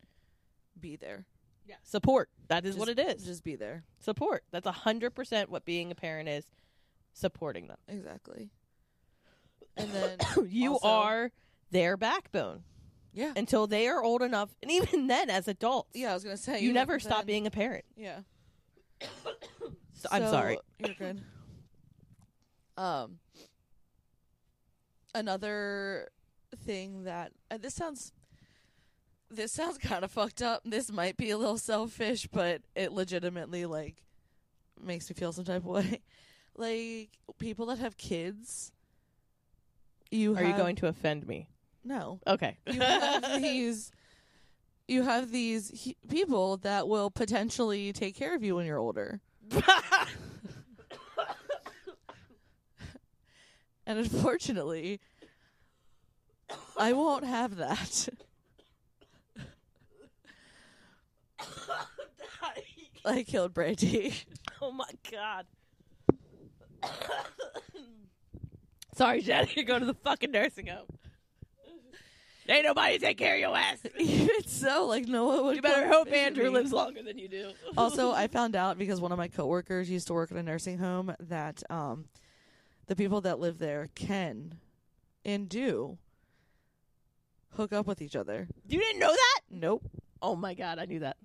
Be there. Yeah. Support. That is what it is. Just- Just be there. Support. That's a hundred percent what being a parent is. Supporting them. Exactly. And then, <coughs> you Also- are their backbone yeah, until they are old enough, and even <laughs> then, as adults, yeah. I was gonna say you even never stop then- being a parent. Yeah. <coughs> So, I'm So, sorry. <coughs> You're good. Um, another thing that uh, this sounds this sounds kind of fucked up. This might be a little selfish, but it legitimately like makes me feel some type of way. <laughs> Like people that have kids, you Are you have- going to offend me? no Okay. you have these you have these he- people that will potentially take care of you when you're older <laughs> And unfortunately, I won't have that. <laughs> I killed Brady. oh my god. <coughs> <coughs> <coughs> Sorry, Jen. You're going to the fucking nursing home. Ain't nobody take care of your ass. <laughs> It's so like no one would. You better hope Andrew lives longer than you do. also, <laughs> I found out because one of my coworkers used to work at a nursing home that um, the people that live there can and do hook up with each other. you didn't know that? Nope. Oh my god, I knew that.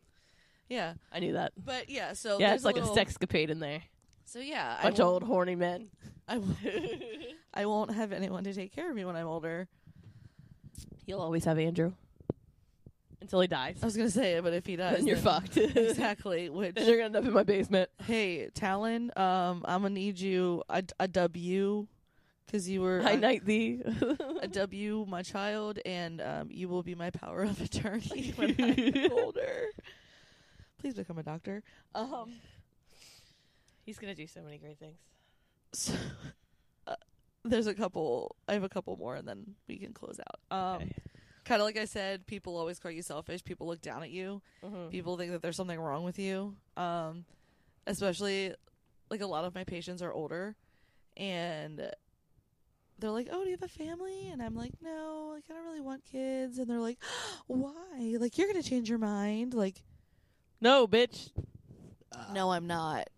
Yeah, I knew that. but yeah. So yeah, there's it's like a, sexcapade in there. So yeah, I Bunch of old horny men. I, won't- <laughs> I won't have anyone to take care of me when I'm older. You'll always have Andrew until he dies. I was gonna say it, but if he does, Then you're then- fucked. <laughs> <laughs> exactly. Which Then you're gonna end up in my basement. hey, Talon, um, I'm gonna need you a, a W because you were I a- knight thee. a W, my child, and um, you will be my power of attorney when I'm older. Please become a doctor. Um, He's gonna do so many great things. so, uh, there's a couple. I have a couple more, and then we can close out. Um, Okay. kind of like I said, people always call you selfish. People look down at you. Mhm. People think that there's something wrong with you. Um, especially like a lot of my patients are older, and they're like, "Oh, do you have a family?" And I'm like, "No, like I don't really want kids." And they're like, <gasps> "Why? Like you're gonna change your mind?" Like, No, bitch. no, I'm not.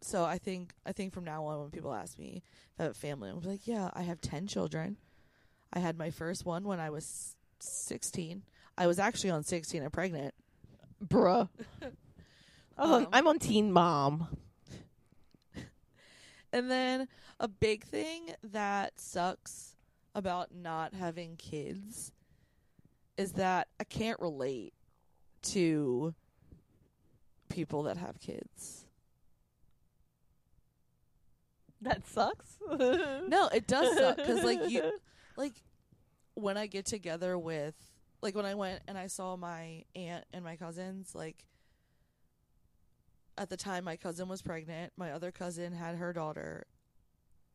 So I think I think from now on, when people ask me if I have a family, I'm like, "Yeah, I have ten children. I had my first one when I was 16. I was actually on 16 and pregnant." Bruh. <laughs> Um, I'm on Teen Mom. <laughs> And then a big thing that sucks about not having kids is that I can't relate to people that have kids. <laughs> That sucks. No, it does suck cuz like you <laughs> like when I get together with like when I went and I saw my aunt and my cousins like at the time my cousin was pregnant, my other cousin had her daughter.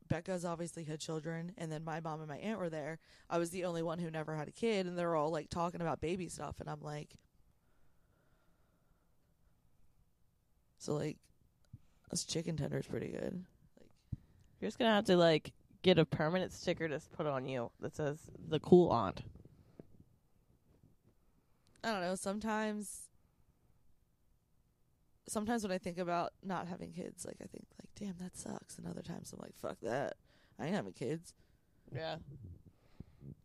Becca's obviously had children and then my mom and my aunt were there. I was the only one who never had a kid and they're all like talking about baby stuff and I'm like So like this chicken tender is pretty good. You're just gonna have to like get a permanent sticker to put on you that says the cool aunt. I don't know, sometimes sometimes when I think about not having kids, like I think like, damn, that sucks. And other times I'm like, fuck that. I ain't having kids. Yeah.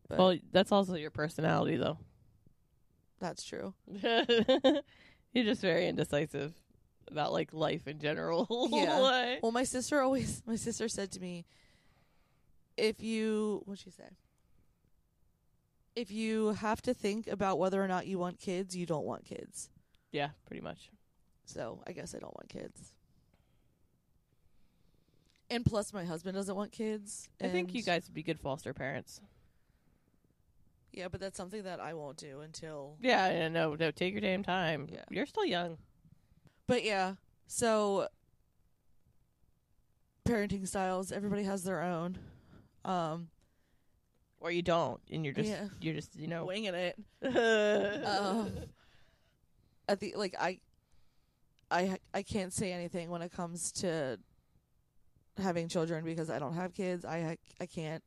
But Well, that's also your personality, though. that's true. <laughs> You're just very indecisive about like life in general. <laughs> Yeah. Well, my sister always my sister said to me, if you what'd she say? If you have to think about whether or not you want kids, you don't want kids. yeah, pretty much. So I guess I don't want kids. And plus, my husband doesn't want kids. I think you guys would be good foster parents. Yeah, but that's something that I won't do until. Yeah, yeah, no, no, take your damn time. Yeah. You're still young. But yeah, so parenting styles. Everybody has their own. Um, Or you don't, and you're just Yeah. you're just you know. winging it. <laughs> um, at the like, I, I, I can't say anything when it comes to having children because I don't have kids. I, I can't.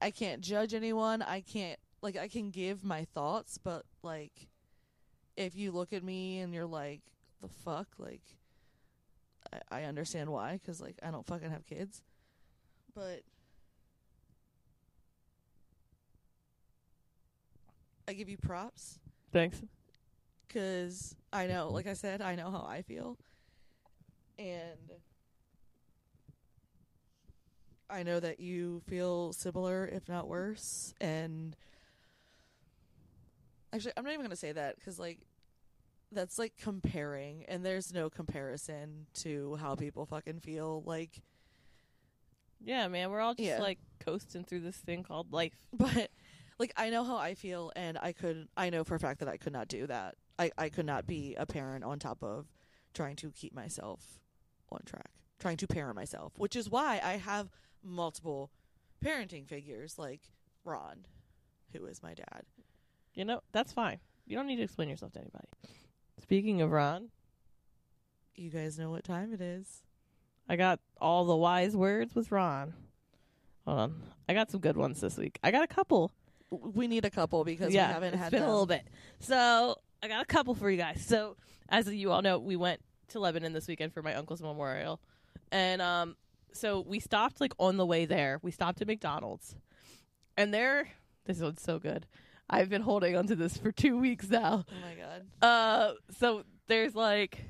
I can't judge anyone. I can't like I can give my thoughts, but like if you look at me and you're like the fuck like I, I understand why cuz like I don't fucking have kids. But I give you props Thanks. cuz I know like I said I know how I feel. And I know that you feel similar, if not worse. And actually, I'm not even going to say that because, like, that's like comparing, and there's no comparison to how people fucking feel. Like, Yeah, man, we're all just Yeah. like coasting through this thing called life. <laughs> but, like, I know how I feel, and I could, I know for a fact that I could not do that. I, I could not be a parent on top of trying to keep myself on track. trying to parent myself, which is why I have multiple parenting figures like Ron, who is my dad. You know, that's fine. You don't need to explain yourself to anybody. Speaking of Ron, You guys know what time it is. I got all the wise words with Ron. Hold on. I got some good ones this week. I got a couple. We need a couple because yeah, we haven't it's had been them. a little bit. So I got a couple for you guys. So as you all know, we went to Lebanon this weekend for my uncle's memorial, and um, so we stopped like on the way there. We stopped at McDonald's, and there, this one's so good. I've been holding onto this for two weeks now. Oh my god. Uh, so there's like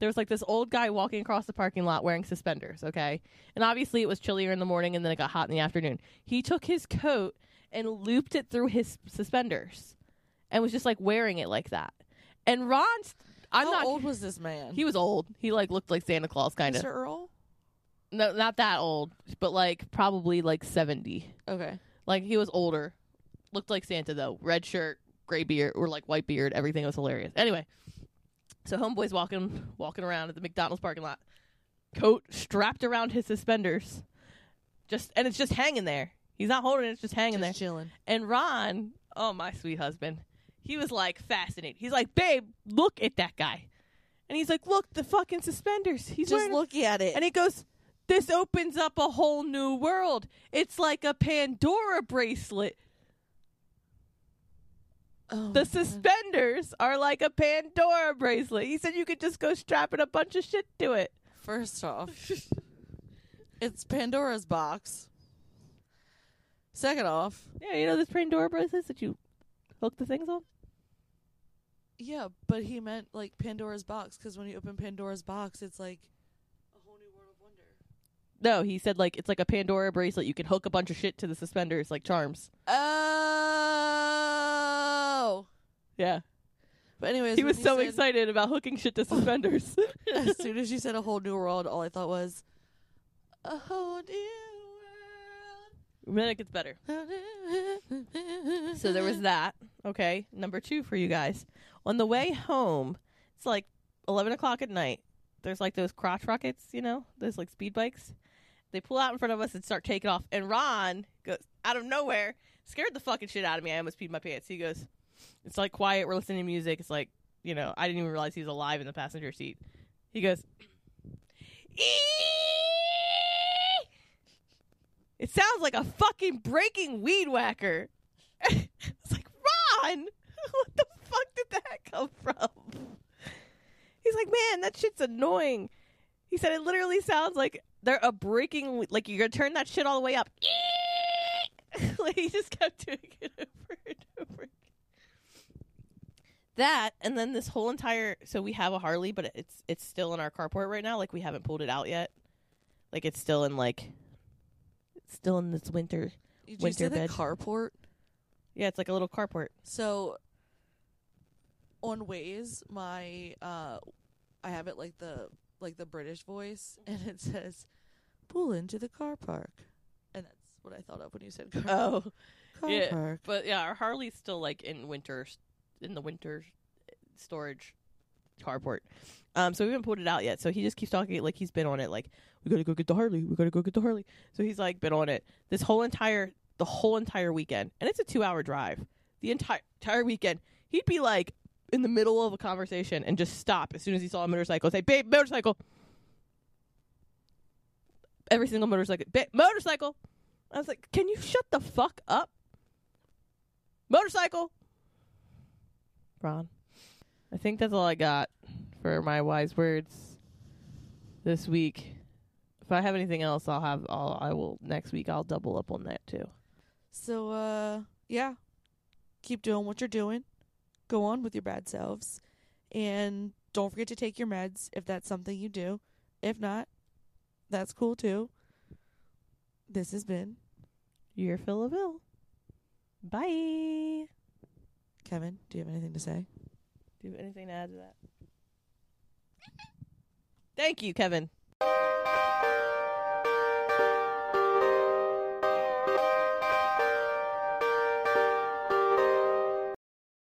there's like this old guy walking across the parking lot wearing suspenders, okay? And obviously it was chillier in the morning and then it got hot in the afternoon. He took his coat and looped it through his suspenders and was just like wearing it like that. And Ron's I'm How not old was this man? he was old. He like looked like Santa Claus kind of. Mr. Earl? No, not that old, but like probably like 70. Okay. Like he was older. Looked like Santa though. Red shirt, gray beard, or like white beard. Everything was hilarious. Anyway, so homeboy's walking walking around at the McDonald's parking lot, coat strapped around his suspenders, just and it's just hanging there. He's not holding it; it's just hanging Just there. chilling. And Ron, oh my sweet husband, he was like fascinated. He's like, "Babe, look at that guy," and he's like, "Look, the fucking suspenders." He's Just looking at it. and he goes, This opens up a whole new world. It's like a Pandora bracelet. Oh The suspenders are like a Pandora bracelet. He said you could just go strapping a bunch of shit to it. First off, <laughs> it's Pandora's box. Second off, Yeah, you know this Pandora bracelets that you hook the things on? yeah, but he meant like Pandora's box because when you open Pandora's box, it's like a whole new world of wonder. No, he said like it's like a Pandora bracelet. You can hook a bunch of shit to the suspenders like charms. Oh. Yeah. But anyways, He was so said- excited about hooking shit to <laughs> suspenders. as <laughs> soon as you said a whole new world, all I thought was a whole new world. then it gets better. <laughs> So there was that. Okay. Number two for you guys. On the way home, it's like 11 o'clock at night. There's like those crotch rockets, you know, those like speed bikes. They pull out in front of us and start taking off. And Ron goes out of nowhere, scared the fucking shit out of me. I almost peed my pants. He goes, It's like quiet. We're listening to music. It's like, you know, I didn't even realize he was alive in the passenger seat. He goes, "Eee!" It sounds like a fucking breaking weed whacker. it's like, Ron, what the fuck did that come from? He's like, man, that shit's annoying. He said it literally sounds like they're a breaking, like you're gonna turn that shit all the way up. like he just kept doing it over and over. again. That and then this whole entire so we have a Harley, but it's it's still in our carport right now. Like we haven't pulled it out yet. Like it's still in like it's still in this winter. Did you Winter say the bed. carport? Yeah, it's like a little carport. So on Waze, my uh I have it like the like the British voice <laughs> and it says pull into the car park. And that's what I thought of when you said car, Oh, <laughs> car yeah. park. but yeah, our Harley's still like in winter, in the winter storage carport. Um, so we haven't pulled it out yet. So he just keeps talking like he's been on it. Like we gotta go get the Harley. We gotta go get the Harley. So he's like been on it this whole entire the whole entire weekend, and it's a two hour drive. The entire entire weekend, he'd be like in the middle of a conversation and just stop as soon as he saw a motorcycle. Say, "Babe, motorcycle." Every single motorcycle, "Babe, motorcycle. I was like, "Can you shut the fuck up?" Motorcycle. Ron. I think that's all I got for my wise words this week. If I have anything else, I'll have. I'll. I will next week. I'll double up on that too. So uh yeah. Keep doing what you're doing. Go on with your bad selves. And don't forget to take your meds if that's something you do. If not, that's cool too. This has been You're Phil of Ill. Bye. Kevin. Do you have anything to say? Do you have anything to add to that? Thank you, Kevin.